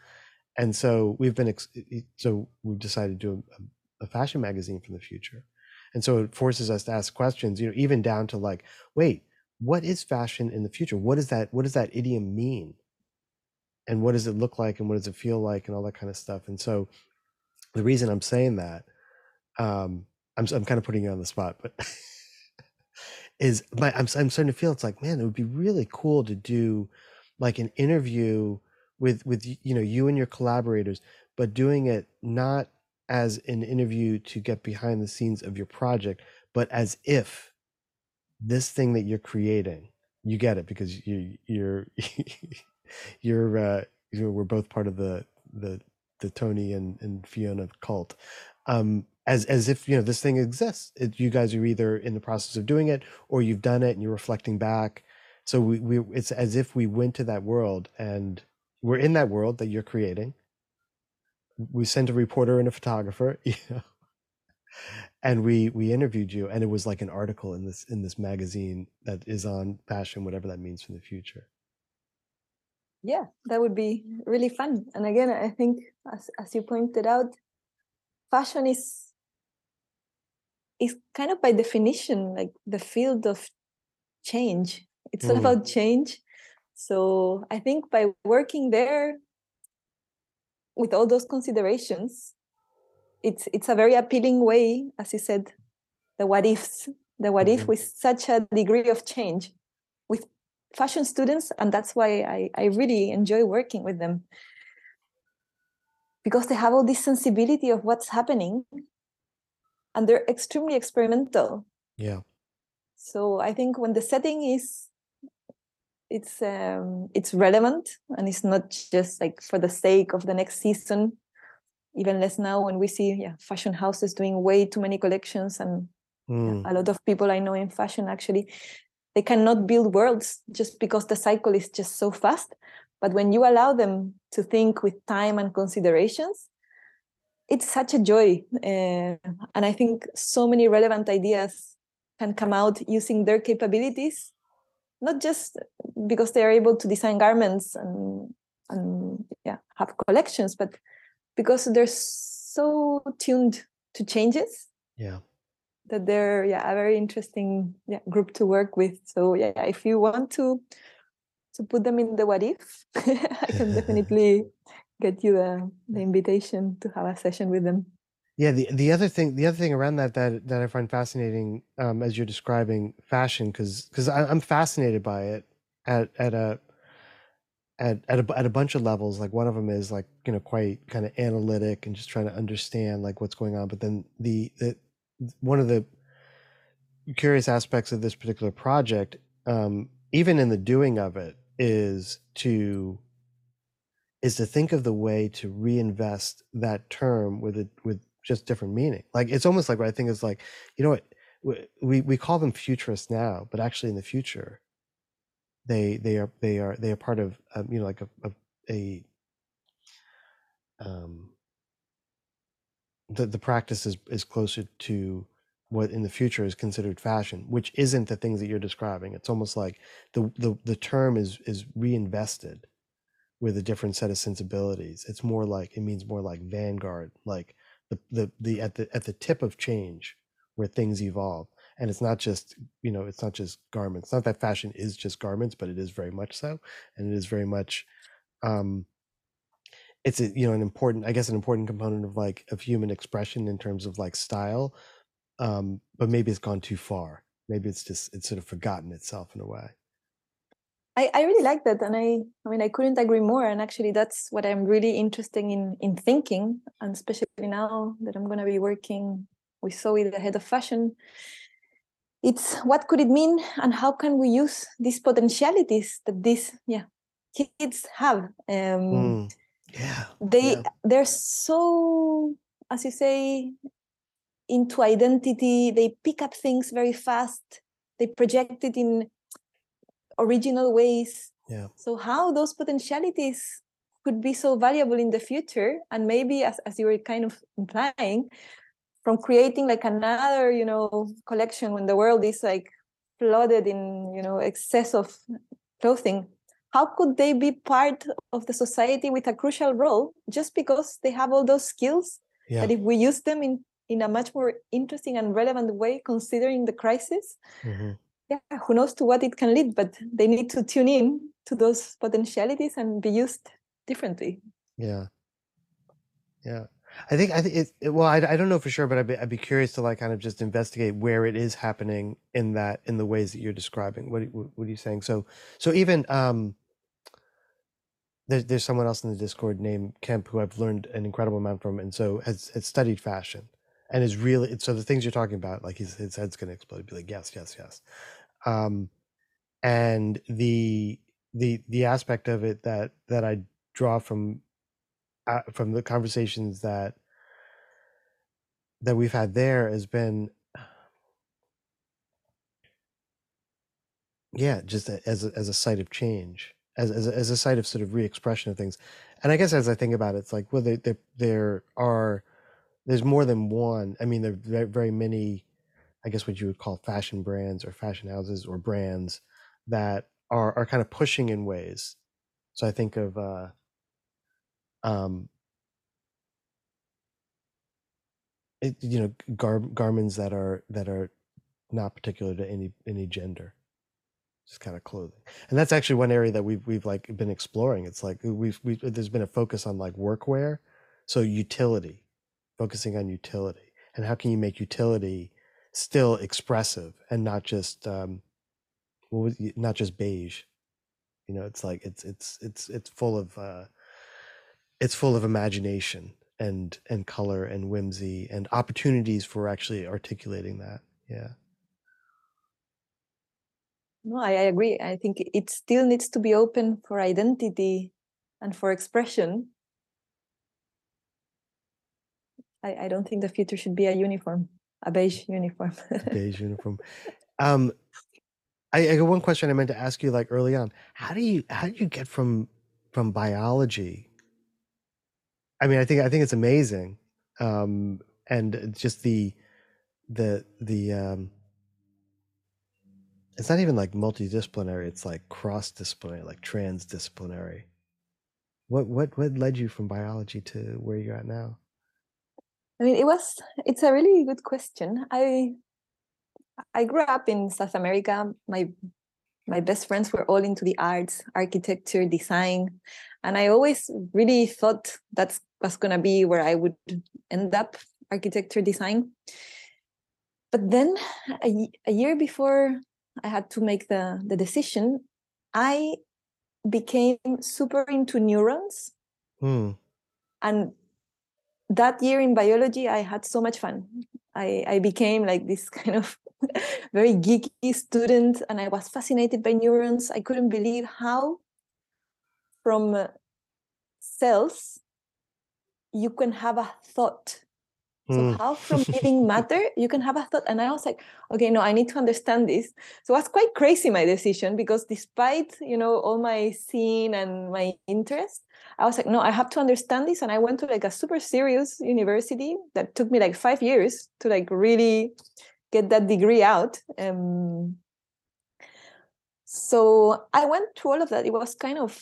and so we've been so we've decided to do a, fashion magazine from the future, and so it forces us to ask questions. You know, even down to like, wait, what is fashion in the future? What does that what does that idiom mean? and what does it look like and what does it feel like and all that kind of stuff and so the reason i'm saying that um i'm, I'm kind of putting you on the spot but <laughs> is my I'm, I'm starting to feel it's like man it would be really cool to do like an interview with with you know you and your collaborators but doing it not as an interview to get behind the scenes of your project but as if this thing that you're creating you get it because you you're <laughs> you're uh you know, we're both part of the the the Tony and, and Fiona cult. Um as as if you know this thing exists. It, you guys are either in the process of doing it or you've done it and you're reflecting back. So we, we it's as if we went to that world and we're in that world that you're creating. We sent a reporter and a photographer, <laughs> you know, and we we interviewed you and it was like an article in this in this magazine that is on fashion whatever that means for the future. Yeah that would be really fun. And again i think as, as you pointed out fashion is is kind of by definition like the field of change. It's all Mm. about change. So i think by working there with all those considerations it's it's a very appealing way as you said the what ifs the what if Mhm. with such a degree of change with fashion students and that's why I, I really enjoy working with them. Because they have all this sensibility of what's happening and they're extremely experimental. Yeah. So i think when the setting is it's um it's relevant and it's not just like for the sake of the next season. Even less now when we see yeah fashion houses doing way too many collections and Mm, a lot of people i know in fashion actually they cannot build worlds just because the cycle is just so fast. But when you allow them to think with time and considerations it's such a joy uh, and i think so many relevant ideas can come out using their capabilities not just because they are able to design garments and and yeah have collections but because they're so tuned to changes yeah. that they're yeah a very interesting yeah, group to work with. So yeah if you want to to put them in the what if <laughs> i can <laughs> definitely get you the, the invitation to have a session with them yeah the the other thing the other thing around that that that i find fascinating um as you're describing fashion because because i'm fascinated by it at at a at at a, at a bunch of levels. Like one of them is like you know quite kind of analytic and just trying to understand like what's going on. But then the the one of the curious aspects of this particular project um even in the doing of it is to is to think of the way to reinvest that term with it with just different meaning. Like it's almost like what i think is like you know what we- we call them futurists now but actually in the future they they are they are they are part of um, you know like a a, a um the the practice is is closer to what in the future is considered fashion which isn't the things that you're describing. It's almost like the the, the term is is reinvested with a different set of sensibilities. It's more like it means more like vanguard like the the, the at the at the tip of change where things evolve. And it's not just you know it's not just garments. Not that fashion is just garments but it is very much so. And it is very much um it's a you know an important i guess an important component of like of human expression in terms of like style. Um but maybe it's gone too far. Maybe it's just it's sort of forgotten itself in a way I, I really like that and I I mean I couldn't agree more and actually that's what I'm really interested in in thinking and especially now that I'm gonna be working with Zowie the head of fashion. It's what could it mean and how can we use these potentialities that these yeah kids have? Um Mm, yeah they yeah. they're so as you say into identity. They pick up things very fast. They project it in original ways. Yeah. So how those potentialities could be so valuable in the future and maybe as, as you were kind of implying from creating like another you know collection when the world is like flooded in you know excess of clothing how could they be part of the society with a crucial role just because they have all those skills? Yeah. That if we use them in in a much more interesting and relevant way considering the crisis mhm. Yeah who knows to what it can lead but they need to tune in to those potentialities and be used differently. Yeah. Yeah. I think I think it, it well I, I don't know for sure but I'd be, I'd be curious to like kind of just investigate where it is happening in that in the ways that you're describing. What what, what are you saying? So so even um there's there's someone else in the discord named Kemp who I've learned an incredible amount from and so has, has studied fashion and is really so the things you're talking about like his, his head's gonna explode. He'd be like yes yes yes um and the the the aspect of it that that I draw from uh, from the conversations that that we've had there has been yeah just as a, as a site of change as as a, as a site of sort of re-expression of things and i guess as i think about it it's like well there there, there are there's more than one. I mean, there are very, very many, I guess what you would call fashion brands or fashion houses or brands that are are kind of pushing in ways. So I think of uh, um, it, you know gar- garments that are that are not particular to any any gender. Just kind of clothing. And that's actually one area that we've we've like been exploring. It's like we've, we've there's been a focus on like workwear. So utility focusing on utility. And how can you make utility still expressive and not just um what was, not just beige you know it's like it's it's it's it's full of uh it's full of imagination and and color and whimsy and opportunities for actually articulating that yeah No, I, I agree. I think it still needs to be open for identity and for expression. I, I don't think the future should be a uniform, a beige uniform. <laughs> A beige uniform. Um I, I got one question i meant to ask you like early on. How do you how do you get from from biology? I mean i think i think it's amazing um and just the the the um it's not even like multidisciplinary it's like cross disciplinary like transdisciplinary. What what what led you from biology to where you're at now I mean, it was, it's a really good question. I, I grew up in South America. My, my best friends were all into the arts, architecture, design. And I always really thought that's was going to be where I would end up architecture design. But then a, a year before I had to make the, the decision, I became super into neurons. hmm. And that year in biology, I had so much fun. I, I became like this <laughs> kind of very geeky student, and I was fascinated by neurons. I couldn't believe how, from uh, cells, you can have a thought. So Hmm. how <laughs> from living matter you can have a thought? And I was like, okay, no, I need to understand this. So it was quite crazy my decision because despite you know all my scene and my interest, I was like, no, I have to understand this. And I went to like a super serious university that took me like five years to like really get that degree out. Um, so I went through all of that. It was kind of,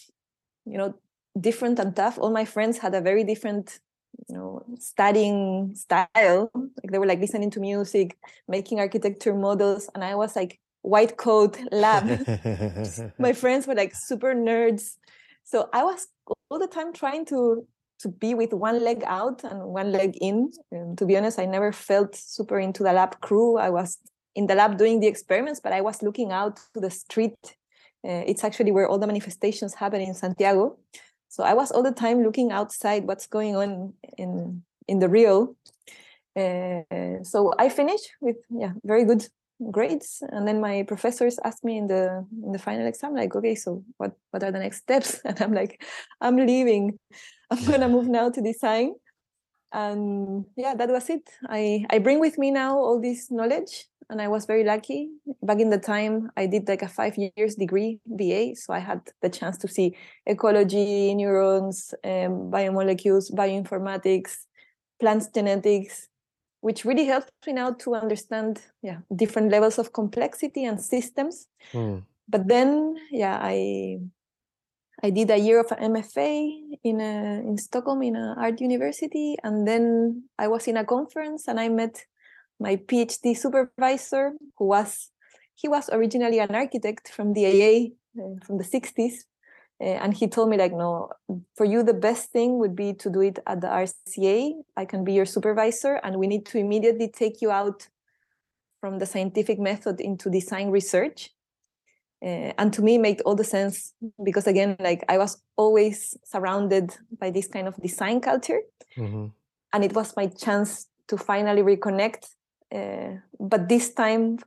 you know, different and tough. All my friends had a very different, you know, studying style. Like they were like listening to music, making architecture models, and I was like white coat lab. <laughs> My <laughs> friends were like super nerds. So i was all the time trying to to be with one leg out and one leg in. And to be honest i never felt super into the lab crew. I was in the lab doing the experiments but i was looking out to the street. Uh, it's actually where all the manifestations happen in santiago so i was all the time looking outside what's going on in in the real. Uh, so i finished with yeah very good grades. And then my professors asked me in the in the final exam like okay so what what are the next steps? <laughs> And i'm like i'm leaving. I'm gonna move now to design. And yeah that was it. I i bring with me now all this knowledge and i was very lucky. Back in the time i did like a five years degree ba so i had the chance to see ecology neurons um, biomolecules bioinformatics plants genetics which really helped me now to understand yeah different levels of complexity and systems. Hmm. but then yeah i i did a year of mfa in a, in stockholm in an art university. And then i was in a conference and i met my phd supervisor who was he was originally an architect from the aa uh, from the 60s uh, and he told me like no for you the best thing would be to do it at the rca i can be your supervisor and we need to immediately take you out from the scientific method into design research. Uh, and to me made all the sense because again like i was always surrounded by this kind of design culture. Mhm. and it was my chance to finally reconnect but this time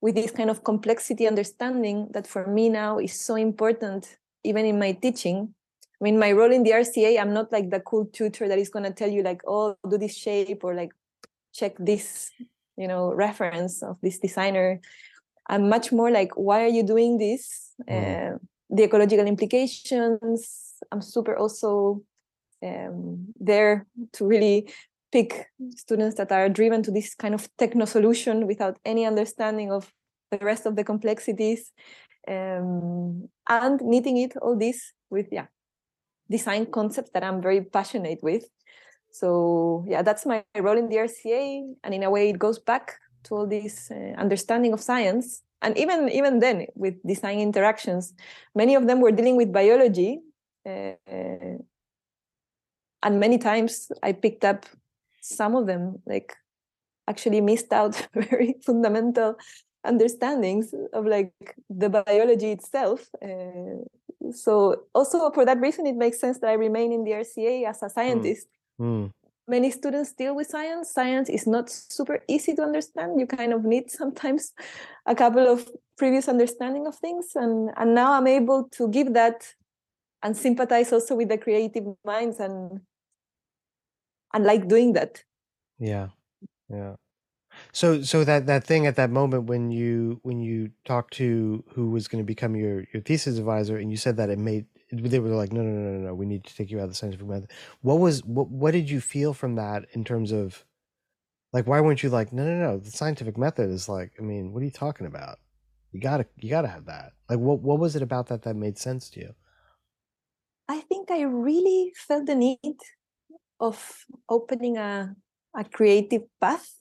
with this kind of complexity understanding that for me now is so important even in my teaching. I mean my role in the rca i'm not like the cool tutor that is going to tell you like oh do this shape or like check this you know reference of this designer. I'm much more like why are you doing this? Mm. uh, the ecological implications. I'm super also um, there to really pick students that are driven to this kind of techno solution without any understanding of the rest of the complexities um, and knitting it all this with yeah design concepts that i'm very passionate with. So yeah that's my role in the rca and in a way it goes back to all this uh, understanding of science. And even even then with design interactions many of them were dealing with biology uh, and many times i picked up some of them like actually missed out <laughs> very fundamental understandings of like the biology itself uh, so also for that reason it makes sense that i remain in the rca as a scientist. Mm. many students deal with science. Science is not super easy to understand. You kind of need sometimes a couple of previous understanding of things and and now i'm able to give that and sympathize also with the creative minds and and like doing that Yeah. Yeah. So so that that thing at that moment when you when you talked to who was going to become your your thesis advisor and you said that it made they were like no no no no no we need to take you out of the scientific method. What was what what did you feel from that in terms of like why weren't you like no no no the scientific method is like I mean what are you talking about? You got to you got to have that. Like what what was it about that that made sense to you? i think i really felt the need of opening a, a creative path.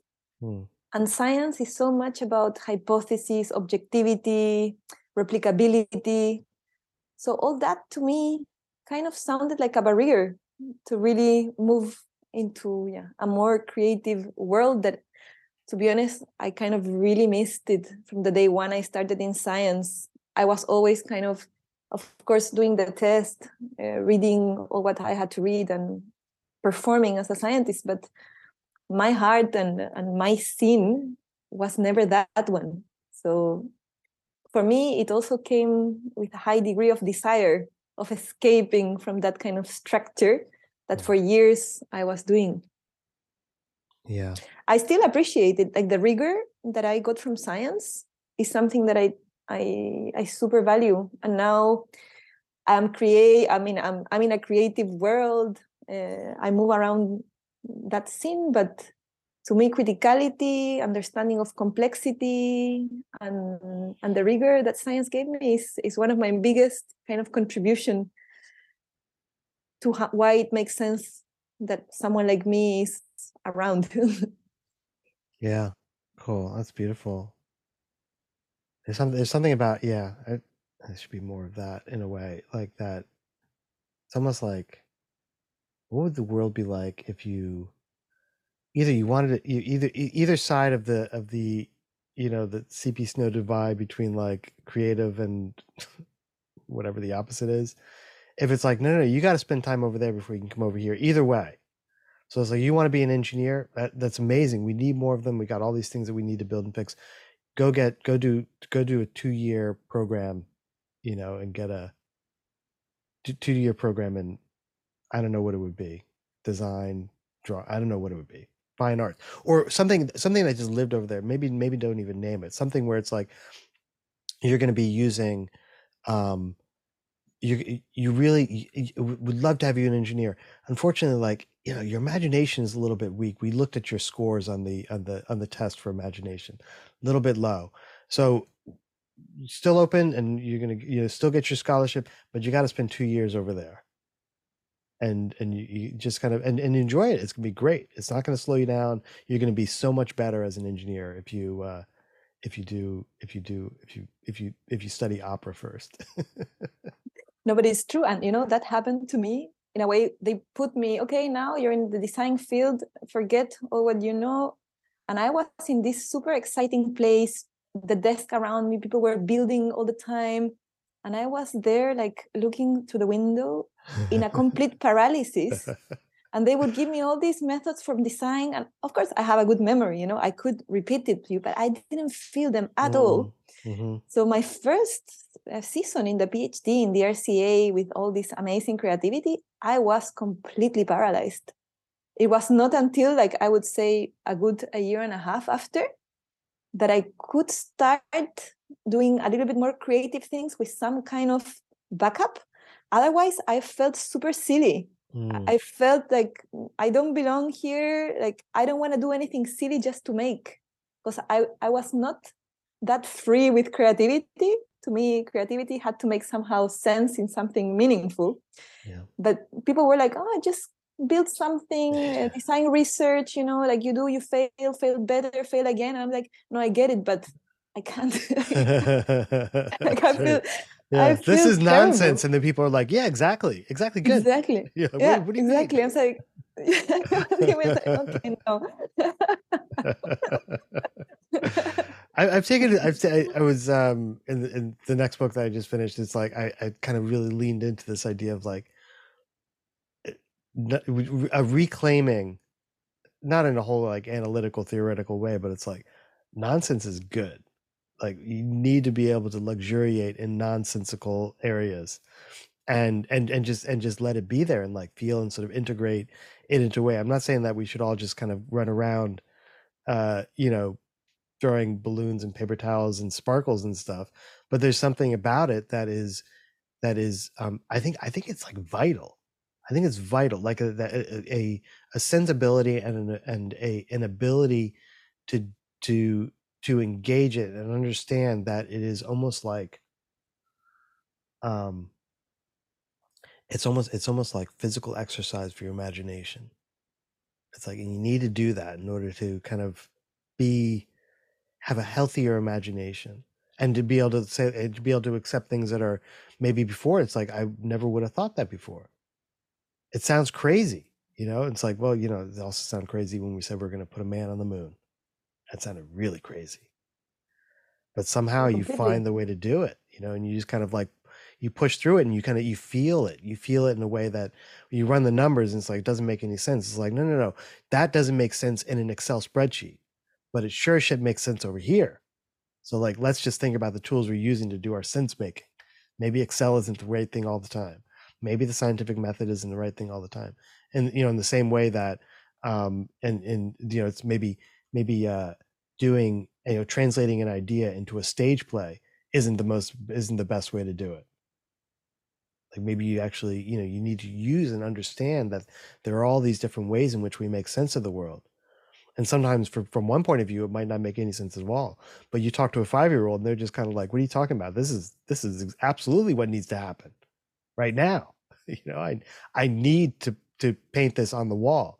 Hmm. and science is so much about hypothesis objectivity replicability. So all that to me kind of sounded like a barrier to really move into yeah a more creative world that to be honest i kind of really missed it from the day one i started in science. I was always kind of of course doing the test uh, reading all what i had to read and performing as a scientist but my heart and and my scene was never that one. So for me it also came with a high degree of desire of escaping from that kind of structure that for years i was doing. Yeah. i still appreciate it. Like the rigor that i got from science is something that i i i super value. And now i'm create i mean i'm i'm in a creative world Uh, i move around that scene but to me criticality understanding of complexity and and the rigor that science gave me is is one of my biggest kind of contribution to why it makes sense that someone like me is around <laughs> Yeah. Cool. That's beautiful. There's something there's something about yeah, I, there should be more of that in a way. Like that it's almost like what would the world be like if you either you wanted you either either side of the of the you know the CP snow divide between like creative and <laughs> whatever the opposite is. If it's like no no, no you got to spend time over there before you can come over here. Either way. So it's like you want to be an engineer. That that's amazing. We need more of them. We got all these things that we need to build and fix. Go get go do go do a two year program, you know, and get a two year program in I don't know what it would be. Design, draw. I don't know what it would be. Fine art or something something that just lived over there. Maybe maybe don't even name it. Something where it's like you're going to be using um you you really you, you- would love to have you an engineer unfortunately like you know your imagination is a little bit weak we looked at your scores on the on the on the test for imagination a little bit low so still open and you're gonna you know, still get your scholarship but you got to spend two years over there and and you, you just kind of and, and enjoy it it's gonna be great it's not gonna slow you down you're gonna be so much better as an engineer if you uh if you do if you do if you if you if you study opera first. <laughs> No but it's true and you know that happened to me in a way they put me okay now you're in the design field forget all what you know and i was in this super exciting place the desk around me people were building all the time and i was there like looking to the window in a complete <laughs> paralysis and they would give me all these methods from design and of course i have a good memory you know i could repeat it to you but i didn't feel them at all Mhm. so my first uh, season in the PhD in the RCA with all this amazing creativity, I was completely paralyzed. It was not until like I would say a good a year and a half after that I could start doing a little bit more creative things with some kind of backup. Otherwise, I felt super silly Mm. I felt like I don't belong here. Like I don't want to do anything silly just to make, because I I was not that free with creativity. To me, creativity had to make somehow sense in something meaningful. Yeah. But people were like, "Oh, just build something, <laughs> uh, design research. You know, like you do, you fail, fail better, fail again." And I'm like, "No, I get it, but I can't. <laughs> like I That's feel." Yeah, I this feel is nonsense, and then people are like, "Yeah, exactly, exactly, good." Exactly. <laughs> Yeah, what- Yeah, what do you mean? exactly. I was like, I was like, okay, no. <laughs> I, I've taken. I've. I, I was um in the, in the next book that I just finished. It's like I, I kind of really leaned into this idea of like eh, n- re- re- a reclaiming, not in a whole like analytical theoretical way, but it's like nonsense is good. Like you need to be able to luxuriate in nonsensical areas, and and and just and just let it be there and like feel and sort of integrate it into a way. I'm not saying that we should all just kind of run around, uh, you know, throwing balloons and paper towels and sparkles and stuff but there's something about it that is that is um i think i think it's like vital i think it's vital like a a a, a sensibility and an and a an ability to to to engage it and understand that it is almost like um it's almost it's almost like physical exercise for your imagination. It's like and you need to do that in order to kind of be have a healthier imagination and to be able to say to be able to accept things that are maybe before it's like i never would have thought that before. It sounds crazy you know? It's like well you know it also sounded crazy when we said we are going to put a man on the moon that sounded really crazy. But somehow you find the way to do it you know and you just kind of like you push through it and you kind of you feel it. You feel it in a way that you run the numbers and it's like it doesn't make any sense. It's like no no no. That doesn't make sense in an excel spreadsheet but it sure should make sense over here. So like let's just think about the tools we're using to do our sense making. Maybe excel isn't the right thing all the time. Maybe the scientific method isn't the right thing all the time. And you know in the same way that um and and you know it's maybe maybe uh doing you know translating an idea into a stage play isn't the most isn't the best way to do it. Like maybe you actually you know you need to use and understand that there are all these different ways in which we make sense of the world. And sometimes for, from one point of view it might not make any sense at all but you talk to a five year old and they're just kind of like what are you talking about? This is this is absolutely what needs to happen right now. <laughs> You know i i need to to paint this on the wall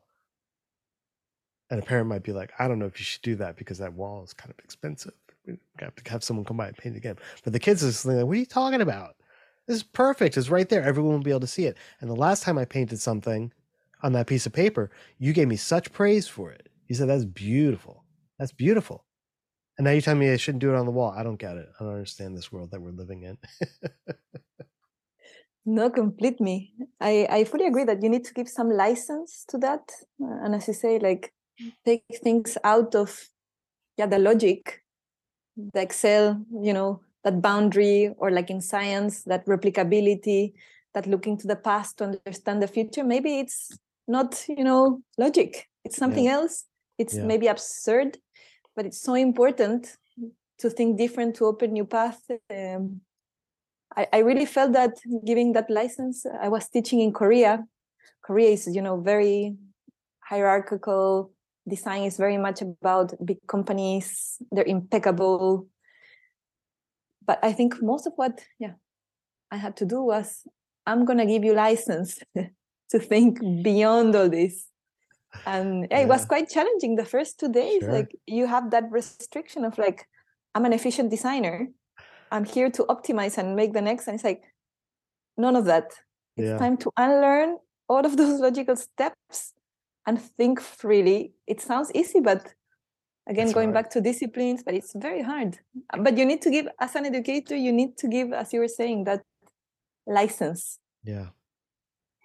and a parent might be like i don't know if you should do that because that wall is kind of expensive. We have to have someone come by and paint it again. But the kids are just like what are you talking about? This is perfect. It's right there. Everyone will be able to see it. And the last time i painted something on that piece of paper you gave me such praise for it. You said that's beautiful. That's beautiful. And now you tell me i shouldn't do it on the wall. I don't get it. I don't understand this world that we're living in. No, complete me. I, I fully agree that you need to give some license to that. Uh, and as you say, like take things out of yeah, the logic, the Excel, you know, that boundary, or like in science, that replicability, that looking to the past to understand the future. Maybe it's not, you know, logic. It's something else. It's Yeah. maybe absurd, but it's so important to think different, to open new paths. Um, I, I really felt that giving that license, I was teaching in Korea. Korea is, you know, very hierarchical. Design is very much about big companies. They're impeccable. But I think most of what, yeah, I had to do was, I'm gonna give you license <laughs> to think beyond all this. And yeah, it was quite challenging the first two days. Sure. Like you have that restriction of like, I'm an efficient designer. I'm here to optimize and make the next. And it's like, none of that. It's Yeah. time to unlearn all of those <laughs> logical steps and think freely. It sounds easy, but again, going hard. back to disciplines, but it's very hard. But you need to give, as an educator, you need to give, as you were saying, that license yeah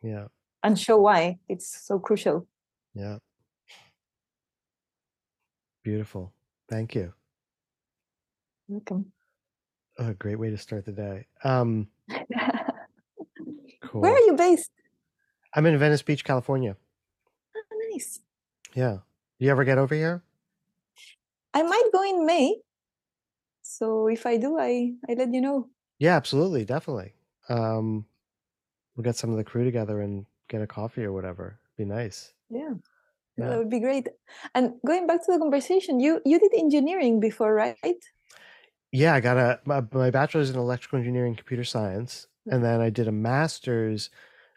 yeah and show why it's so crucial. yeah beautiful thank you Welcome. oh, a great way to start the day um <laughs> cool Where are you based? i'm in venice beach california nice. yeah you ever get over here I might go in May. So if I do, I, I let you know. Yeah, absolutely, definitely. Um, we'll get some of the crew together and get a coffee or whatever. Be nice. Yeah. Yeah. That would be great. And going back to the conversation, you you did engineering before, right? Yeah, I got a my, my bachelor's in electrical engineering, computer science, and then I did a master's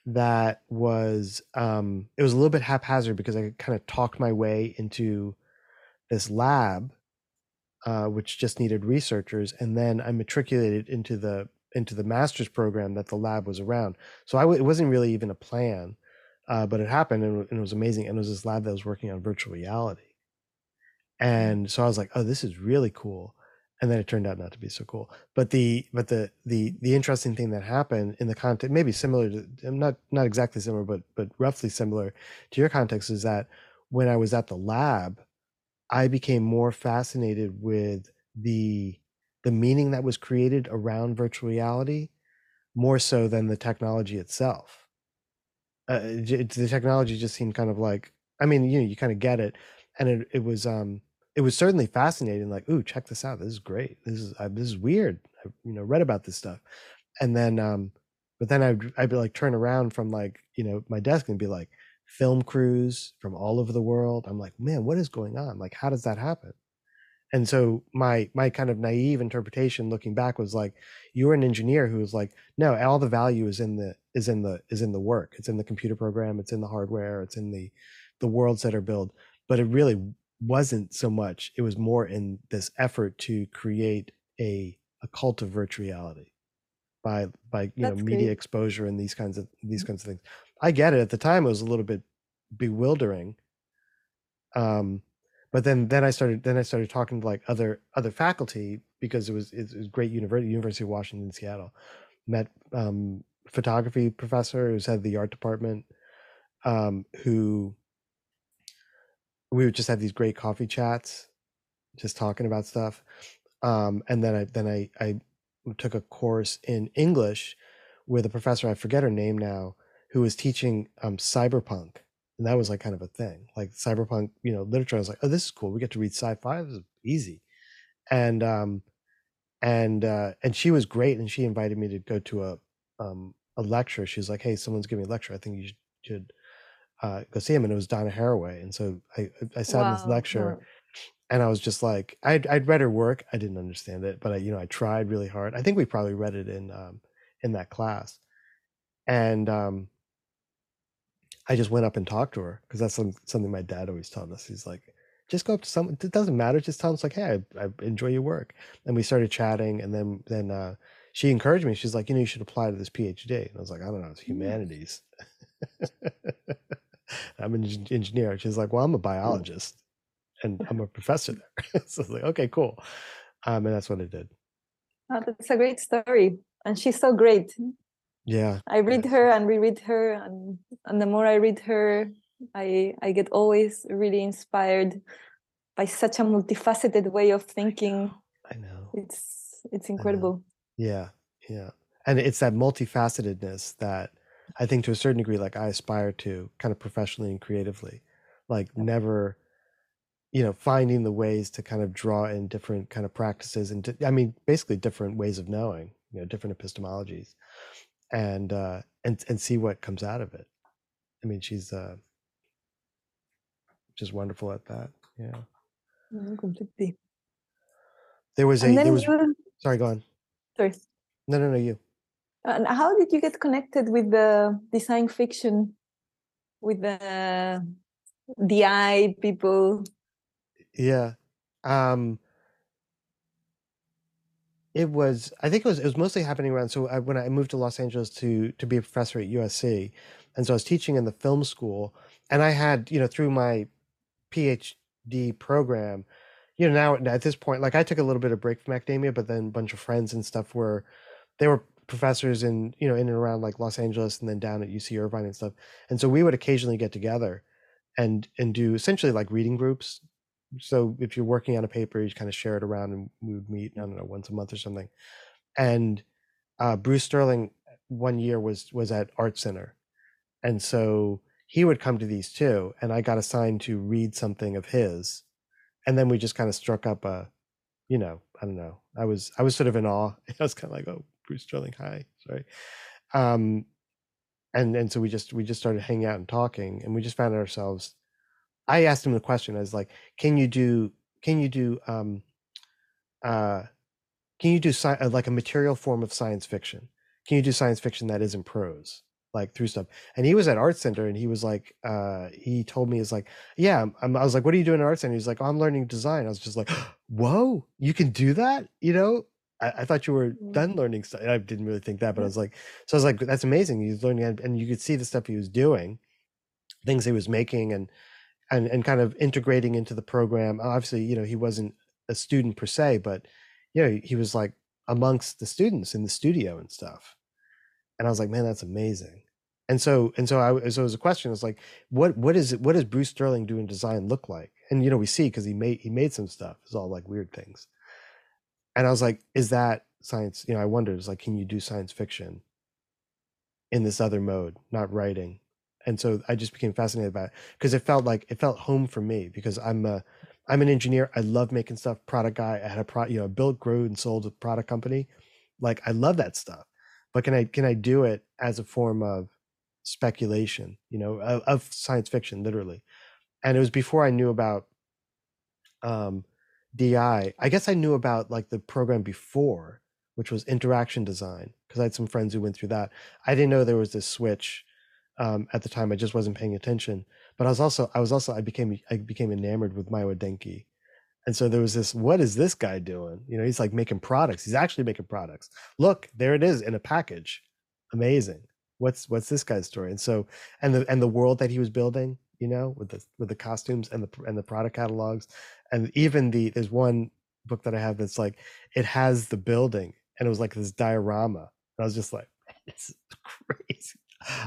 that was um it was a little bit haphazard because I kind of talked my way into this lab uh which just needed researchers and then I matriculated into the into the master's program that the lab was around. So I w- it wasn't really even a plan. Uh, but it happened and, and it was amazing and it was this lab that was working on virtual reality. And so I was like, oh, this is really cool and then it turned out not to be so cool. But the but the the the interesting thing that happened in the context maybe similar to not not exactly similar but but roughly similar to your context is that when i was at the lab i became more fascinated with the the meaning that was created around virtual reality more so than the technology itself. Uh, the technology just seemed kind of like i mean you know you kind of get it. And it, it was um it was certainly fascinating. Like, ooh, check this out. This is great. This is uh, this is weird. I you know read about this stuff, and then um, but then I'd I'd be like turn around from like you know my desk and be like film crews from all over the world. I'm like, man, what is going on? Like, how does that happen? And so my my kind of naive interpretation looking back was like, you were an engineer who was like, no, all the value is in the is in the is in the work. It's in the computer program. It's in the hardware. It's in the the worlds that are built. But it really wasn't so much it was more in this effort to create a a cult of virtual reality by by you know That's media great. exposure and these kinds of these kinds of things. I get it at the time it was a little bit bewildering um but then then i started then i started talking to like other other faculty because it was it was great university university of washington seattle. Met um photography professor who's head of the art department um who we would just have these great coffee chats just talking about stuff um and then i then i i took a course in english with a professor i forget her name now who was teaching um cyberpunk and that was like kind of a thing like cyberpunk you know literature i was like oh this is cool we get to read sci-fi this is easy. And um and uh and she was great and she invited me to go to a um a lecture she was like hey someone's giving a lecture i think you should uh, go see him, and it was Donna Haraway. And so I I sat in this lecture, wow. and I was just like, I'd I'd read her work, I didn't understand it, but I you know I tried really hard. I think we probably read it in um, in that class, and um, I just went up and talked to her because that's some, something my dad always taught us. He's like, just go up to someone. It doesn't matter. Just tell them it's like, hey, I, I enjoy your work. And we started chatting, and then then uh, she encouraged me. She's like, you know, you should apply to this PhD. And I was like, I don't know, it's humanities. <laughs> <laughs> I'm an engineer. She's like, well, I'm a biologist, and I'm a <laughs> professor there. <laughs> so I was like, okay, cool. Um, and that's what I did. Oh, that's a great story. And she's so great. Yeah, I read Yes. her and reread her and and the more I read her, I I get always really inspired by such a multifaceted way of thinking. I know. It's it's incredible. Yeah, yeah. And it's that multifacetedness that I think to a certain degree, like I aspire to kind of professionally and creatively, like never, you know, finding the ways to kind of draw in different kind of practices and di- I mean, basically different ways of knowing, you know, different epistemologies and, uh, and, and see what comes out of it. I mean, she's, uh, just wonderful at that. Yeah. Completely. There was a, there was, you sorry, go on. sorry. No, no, no, you. And how did you get connected with the design fiction, with the DI people? Yeah. Um it was I think it was it was mostly happening around so I, when I moved to Los Angeles to to be a professor at USC and so I was teaching in the film school and I had you know through my PhD program you know now at this point like I took a little bit of break from academia but then a bunch of friends and stuff were they were professors in you know in and around like Los Angeles and then down at UC Irvine and stuff. And so we would occasionally get together and and do essentially like reading groups. So if you're working on a paper you kind of share it around and we would meet i don't know once a month or something. And uh, bruce sterling one year was was at art center. And so he would come to these too and i got assigned to read something of his. And then we just kind of struck up a you know i don't know i was i was sort of in awe. <laughs> I was kind of like oh bruce sterling hi sorry. Um and and so we just we just started hanging out and talking and we just found ourselves i asked him the question i was like can you do can you do um uh can you do sci- uh, like a material form of science fiction? Can you do science fiction that isn't prose like through stuff? And he was at art center and he was like uh he told me he's like yeah I'm, i was like what are you doing at art center? He's like oh, i'm learning design. I was just like <gasps> whoa you can do that you know i, I thought you were Mm. done learning stuff i didn't really think that but i was like so i was like that's amazing he's learning and- and you could see the stuff he was doing things he was making and and and kind of integrating into the program. Obviously you know he wasn't a student per se but you know he was like amongst the students in the studio and stuff. And i was like man that's amazing. And so and so i so it was a question it's like what what is it what does bruce sterling doing design look like? And you know we see because he made he made some stuff it's all like weird things and i was like is that science? You know i wondered like can you do science fiction in this other mode not writing? And so i just became fascinated by it because it felt like it felt home for me because i'm a i'm an engineer i love making stuff product guy i had a pro you know built grew and sold a product company like i love that stuff but can i can i do it as a form of speculation you know of, of science fiction literally and it was before i knew about um di i. Guess i knew about like the program before which was interaction design because i had some friends who went through that. I didn't know there was this switch um, at the time i just wasn't paying attention. But i was also i was also i became i became enamored with Maywa Denki. And so there was this what is this guy doing? You know he's like making products. He's actually making products. Look there it is in a package. Amazing. What's what's this guy's story? And so and the and the world that he was building you know with the with the costumes and the and the product catalogs and even the there's one book that i have that's like it has the building and it was like this diorama and i was just like <laughs> this is <laughs> crazy.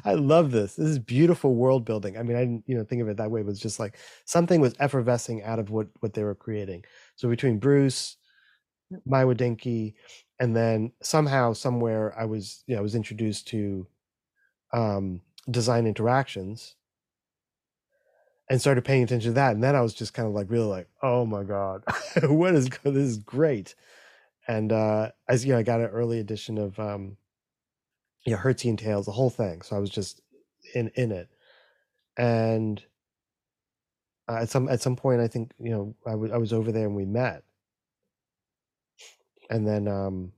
I love this. This is beautiful world building. I mean i didn't you know think of it that way but it's just like something was effervescing out of what what they were creating. So between bruce Maywa Denki, and then somehow somewhere I was you know I was introduced to um, design interactions and started paying attention to that, and then I was just kind of like really like oh my god, <laughs> what is this is great, and uh, as you know I got an early edition of um, you know Hertzian Tales, the whole thing, so I was just in in it, and uh, at some at some point I think you know I wa- I was over there and we met. And then um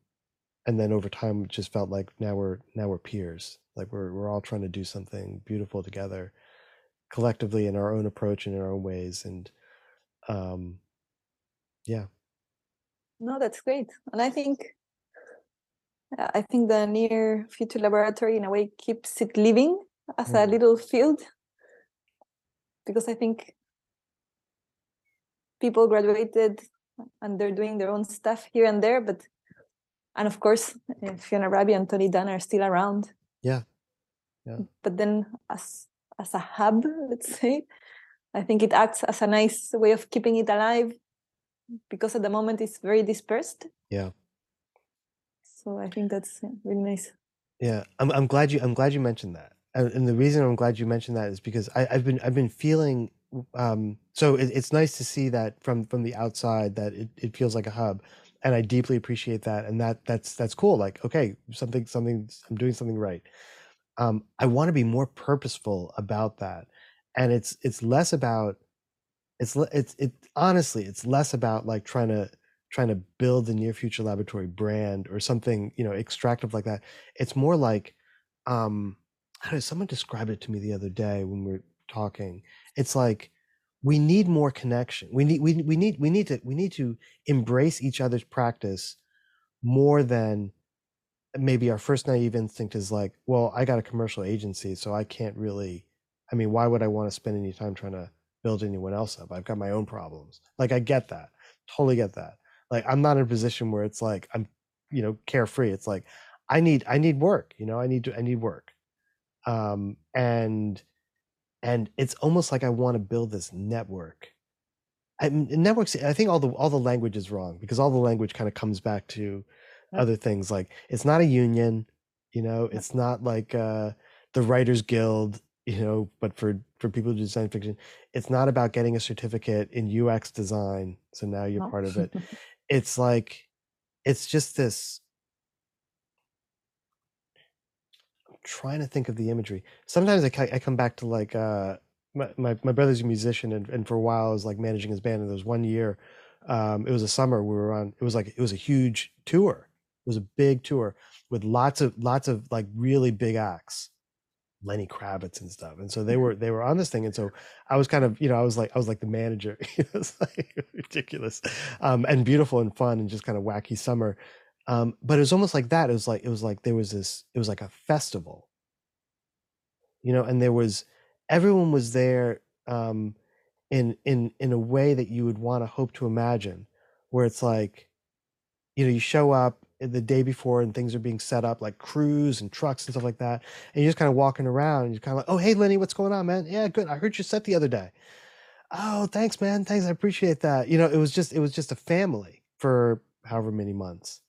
and then over time it just felt like now we're now we're peers. Like we're we're all trying to do something beautiful together collectively in our own approach and in our own ways and um yeah No, that's great. And I think uh, I think the near future laboratory in a way keeps it living as a Mm. little field because I think people graduated and they're doing their own stuff here and there, but and of course uh, Fiona Raby and Tony Dunne are still around. Yeah. Yeah. But then as as a hub, let's say, I think it acts as a nice way of keeping it alive because at the moment it's very dispersed. Yeah. So I think that's really nice. Yeah, I'm I'm glad you I'm glad you mentioned that, and, and the reason I'm glad you mentioned that is because I, I've been I've been feeling um so it, it's nice to see that from from the outside that it, it feels like a hub, and I deeply appreciate that, and that that's that's cool. Like okay, something something I'm doing something right. Um, I want to be more purposeful about that, and it's it's less about it's it's it honestly it's less about like trying to trying to build the near future laboratory brand or something you know extractive like that. It's more like um how did someone describe it to me the other day when we were talking. It's like we need more connection. We need we, we need we need to we need to embrace each other's practice more than maybe our first naive instinct is like well i got a commercial agency so i can't really i mean why would i want to spend any time trying to build anyone else up? I've got my own problems. Like i get that totally get that. Like i'm not in a position where it's like i'm you know carefree. It's like i need i need work you know i need to i need work. Um and and it's almost like i want to build this network. I, networks i think all the all the language is wrong because all the language kind of comes back to. Other things like it's not a union you know it's not like uh the writers guild <laughs> you know but for for people who do science fiction it's not about getting a certificate in ux design so now you're No. part of it <laughs> it's like it's just this I'm trying to think of the imagery. Sometimes I, I come back to like uh, my, my my brother's a musician, and, and for a while I was like managing his band. And there was one year, um, it was a summer we were on. It was like it was a huge tour. Was a big tour with lots of lots of like really big acts, Lenny Kravitz and stuff. And so they were they were on this thing, and so I was kind of you know I was like I was like the manager. <laughs> it was like ridiculous, um, and beautiful and fun and just kind of wacky summer. Um, but it was almost like that. It was like it was like there was this. It was like a festival, you know, and there was everyone was there um, in in in a way that you would want to hope to imagine, where it's like, you know, you show up the day before and things are being set up like crews and trucks and stuff like that, and you're just kind of walking around and you're kind of like, oh hey Lenny, what's going on, man? Yeah, good. I heard you set the other day. Oh, thanks, man. Thanks, I appreciate that. You know, it was just it was just a family for however many months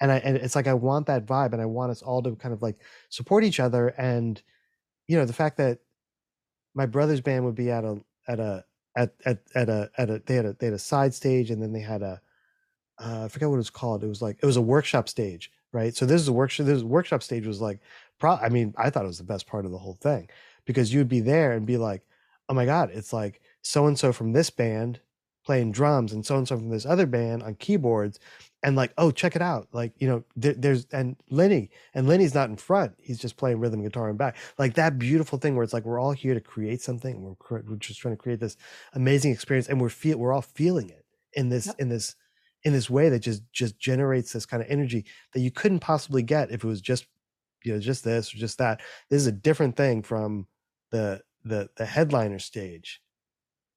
and I and it's like I want that vibe, and I want us all to kind of like support each other. And you know, the fact that my brother's band would be at a at a at at at a at a they had a they had a side stage, and then they had a uh, I forget what it was called. It was like it was a workshop stage, right? So this is a workshop. This workshop stage was like, pro. I mean, I thought it was the best part of the whole thing because you'd be there and be like, oh my god, it's like so and so from this band playing drums and so and so from this other band on keyboards and like oh check it out like you know there, there's and lenny and lenny's not in front he's just playing rhythm guitar and back like that beautiful thing where it's like we're all here to create something we're, we're just trying to create this amazing experience and we're feel we're all feeling it in this Yep. in this in this way that just just generates this kind of energy that you couldn't possibly get if it was just you know just this or just that. This is a different thing from the the the headliner stage.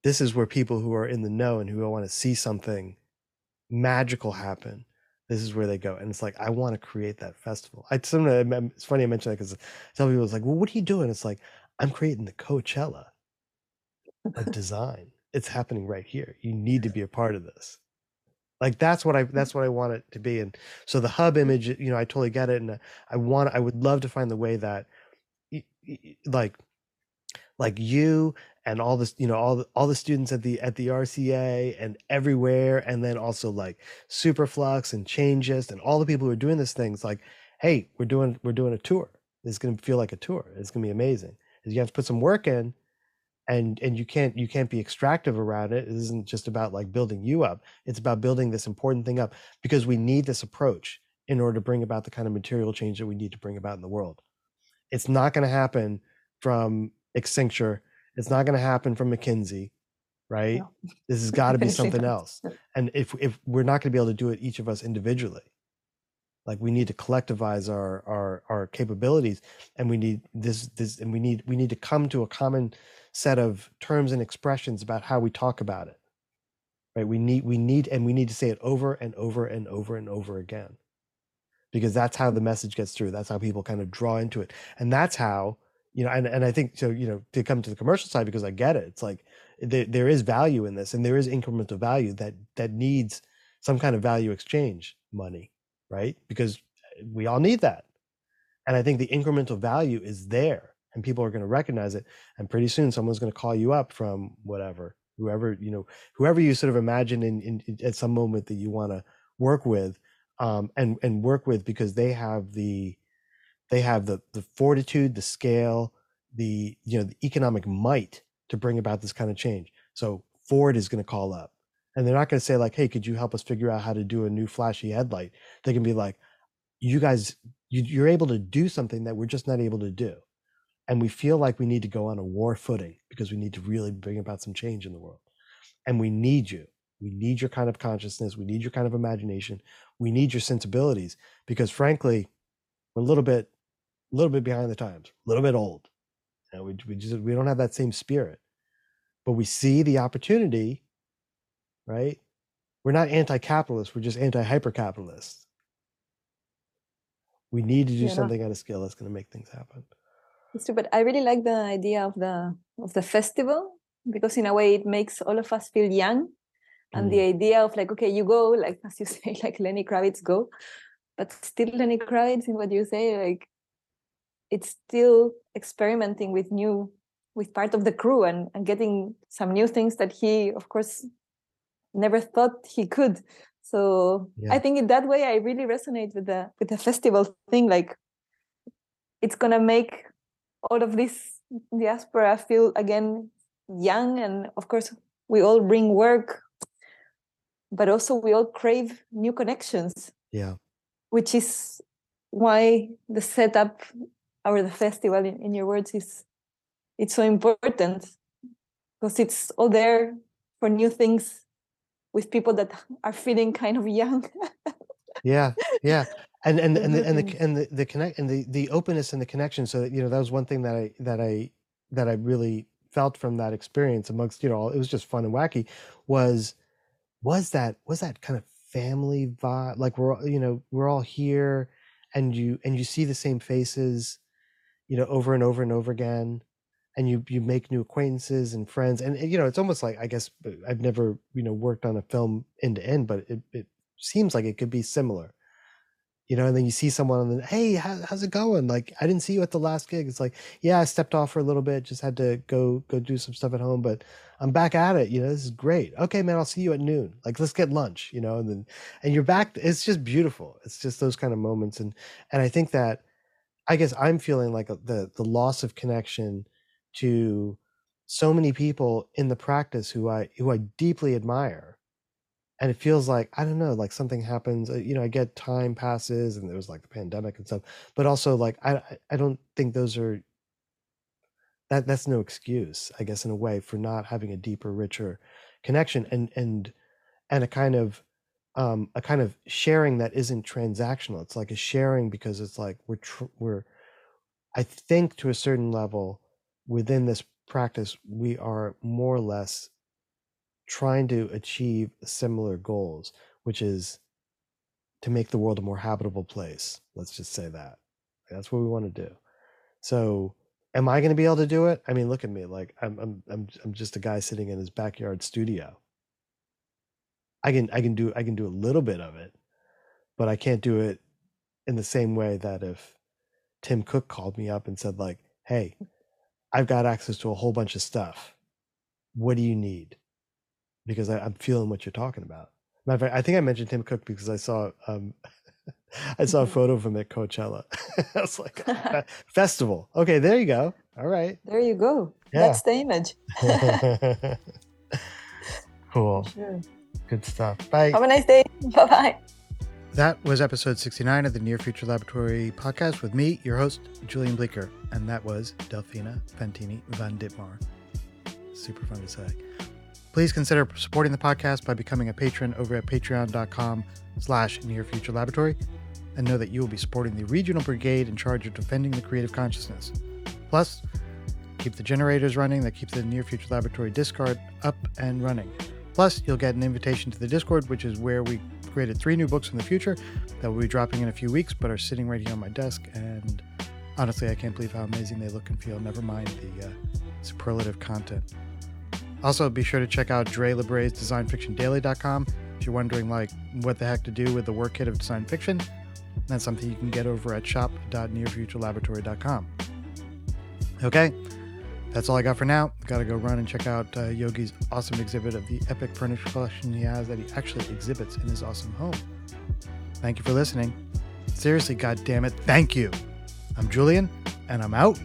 This is where people who are in the know and who want to see something magical happen this is where they go and it's like i want to create that festival. I sometimes it's funny i mention that because some people it's like well what are you doing? It's like i'm creating the coachella of <laughs> design. It's happening right here. You need to be a part of this like that's what i that's what i want it to be and so the hub image you know i totally get it and uh, i want i would love to find the way that like like you and all this you know all the, all the students at the at the RCA and everywhere and then also like Superflux and Changeist and all the people who are doing these things like hey we're doing we're doing a tour. It's going to feel like a tour. It's going to be amazing. You have to put some work in and and you can't you can't be extractive around it it isn't just about like building you up it's about building this important thing up because we need this approach in order to bring about the kind of material change that we need to bring about in the world it's not going to happen from Accenture. It's not going to happen from McKinsey, right? No. This has <laughs> got to be something else. And if if we're not going to be able to do it each of us individually, like we need to collectivize our our our capabilities, and we need this this and we need we need to come to a common set of terms and expressions about how we talk about it. Right? We need we need and we need to say it over and over and over and over again. Because that's how the message gets through. That's how people kind of draw into it. And that's how you know and, and i think so you know to come to the commercial side because i get it it's like there, there is value in this and there is incremental value that that needs some kind of value exchange money right because we all need that and i think the incremental value is there and people are going to recognize it and pretty soon someone's going to call you up from whatever whoever you know whoever you sort of imagine in, in at some moment that you want to work with um and and work with because they have the they have the the fortitude the scale the you know the economic might to bring about this kind of change. So ford is going to call up and they're not going to say like hey could you help us figure out how to do a new flashy headlight? They can be like you guys you, you're able to do something that we're just not able to do and we feel like we need to go on a war footing because we need to really bring about some change in the world and we need you we need your kind of consciousness we need your kind of imagination we need your sensibilities because frankly we're a little bit a little bit behind the times, a little bit old. You know, we we just we don't have that same spirit, but we see the opportunity, right? We're not anti-capitalist. We're just anti-hyper-capitalist. We need to do Yeah, something at a scale that's going to make things happen. But I really like the idea of the of the festival because in a way it makes all of us feel young, and the mm. idea of like okay, you go like <laughs> as you say, like Lenny Kravitz go, but still Lenny Kravitz in what you say, like it's still experimenting with new with part of the crew and and getting some new things that he of course never thought he could. So Yeah. I think in that way I really resonate with the with the festival thing, like it's gonna make all of this diaspora feel again young and of course we all bring work but also we all crave new connections Yeah. which is why the setup or the festival in, in your words is it's so important because it's all there for new things with people that are feeling kind of young <laughs> Yeah. Yeah. And and and the, and the and the, the connect and the the openness and the connection. So that, you know that was one thing that I that I that I really felt from that experience amongst you know it was just fun and wacky was was that was that kind of family vibe? Like we're all- you know we're all here and you and you see the same faces you know over and over and over again. And you you make new acquaintances and friends. And you know it's almost like i guess uh, i've never you know worked on a film end to end but it, it seems like it could be similar you know and then you see someone and then hey how, how's it going? Like i didn't see you at the last gig. It's like yeah i stepped off for a little bit just had to go go do some stuff at home but i'm back at it you know this is great. Okay man i'll see you at noon. Like let's get lunch you know and then and you're back it's just beautiful. It's just those kind of moments and and i think that i guess i'm feeling like uh, the the loss of connection to so many people in the practice who i who i deeply admire and it feels like i don't know like something happens uh, you know i get time passes and there was like the pandemic and stuff but also like i I- i don't think those are that that's no excuse i guess in a way for not having a deeper richer connection and and and a kind of um a kind of sharing that isn't transactional it's like a sharing because it's like we're tr- we're i think to a certain level within this practice we are more or less trying to achieve similar goals which is to make the world a more habitable place let's just say that. That's what we want to do. So am i going to be able to do it? I mean look at me like i'm i'm i'm, I'm just a guy sitting in his backyard studio. I can i can do i can do a little bit of it but i can't do it in the same way that if tim cook called me up and said like hey i've got access to a whole bunch of stuff. What do you need because I, i'm feeling what you're talking about. Matter of fact, i think i mentioned tim cook because i saw um <laughs> i saw a photo of him at coachella. <laughs> I was like <laughs> festival. Okay there you go. All right. There you go. Yeah. that's the image. Cool. Sure. good stuff. Bye. Have a nice day. Bye bye That was episode 69 of the Near Future Laboratory podcast with me, your host, Julian Bleecker. And that was Delfina Fantini Van Ditmar. Super fun to say. Please consider supporting the podcast by becoming a patron over at patreon.com slash near future laboratory and know that you will be supporting the regional brigade in charge of defending the creative consciousness. Plus, keep the generators running that keep the near future laboratory Discord up and running. Plus, you'll get an invitation to the Discord, which is where we created three new books in the future that will be dropping in a few weeks, but are sitting right here on my desk. And honestly, I can't believe how amazing they look and feel. Never mind the uh, superlative content. Also, be sure to check out Dre LeBray's DesignFictionDaily.com if you're wondering, like, what the heck to do with the work kit of design fiction. That's something you can get over at shop.nearfuturelaboratory.com. Okay, that's all I got for now. Got to go run and check out uh, Yogi's awesome exhibit of the epic furniture collection he has that he actually exhibits in his awesome home. Thank you for listening. Seriously, God damn it, thank you. I'm Julian, and I'm out.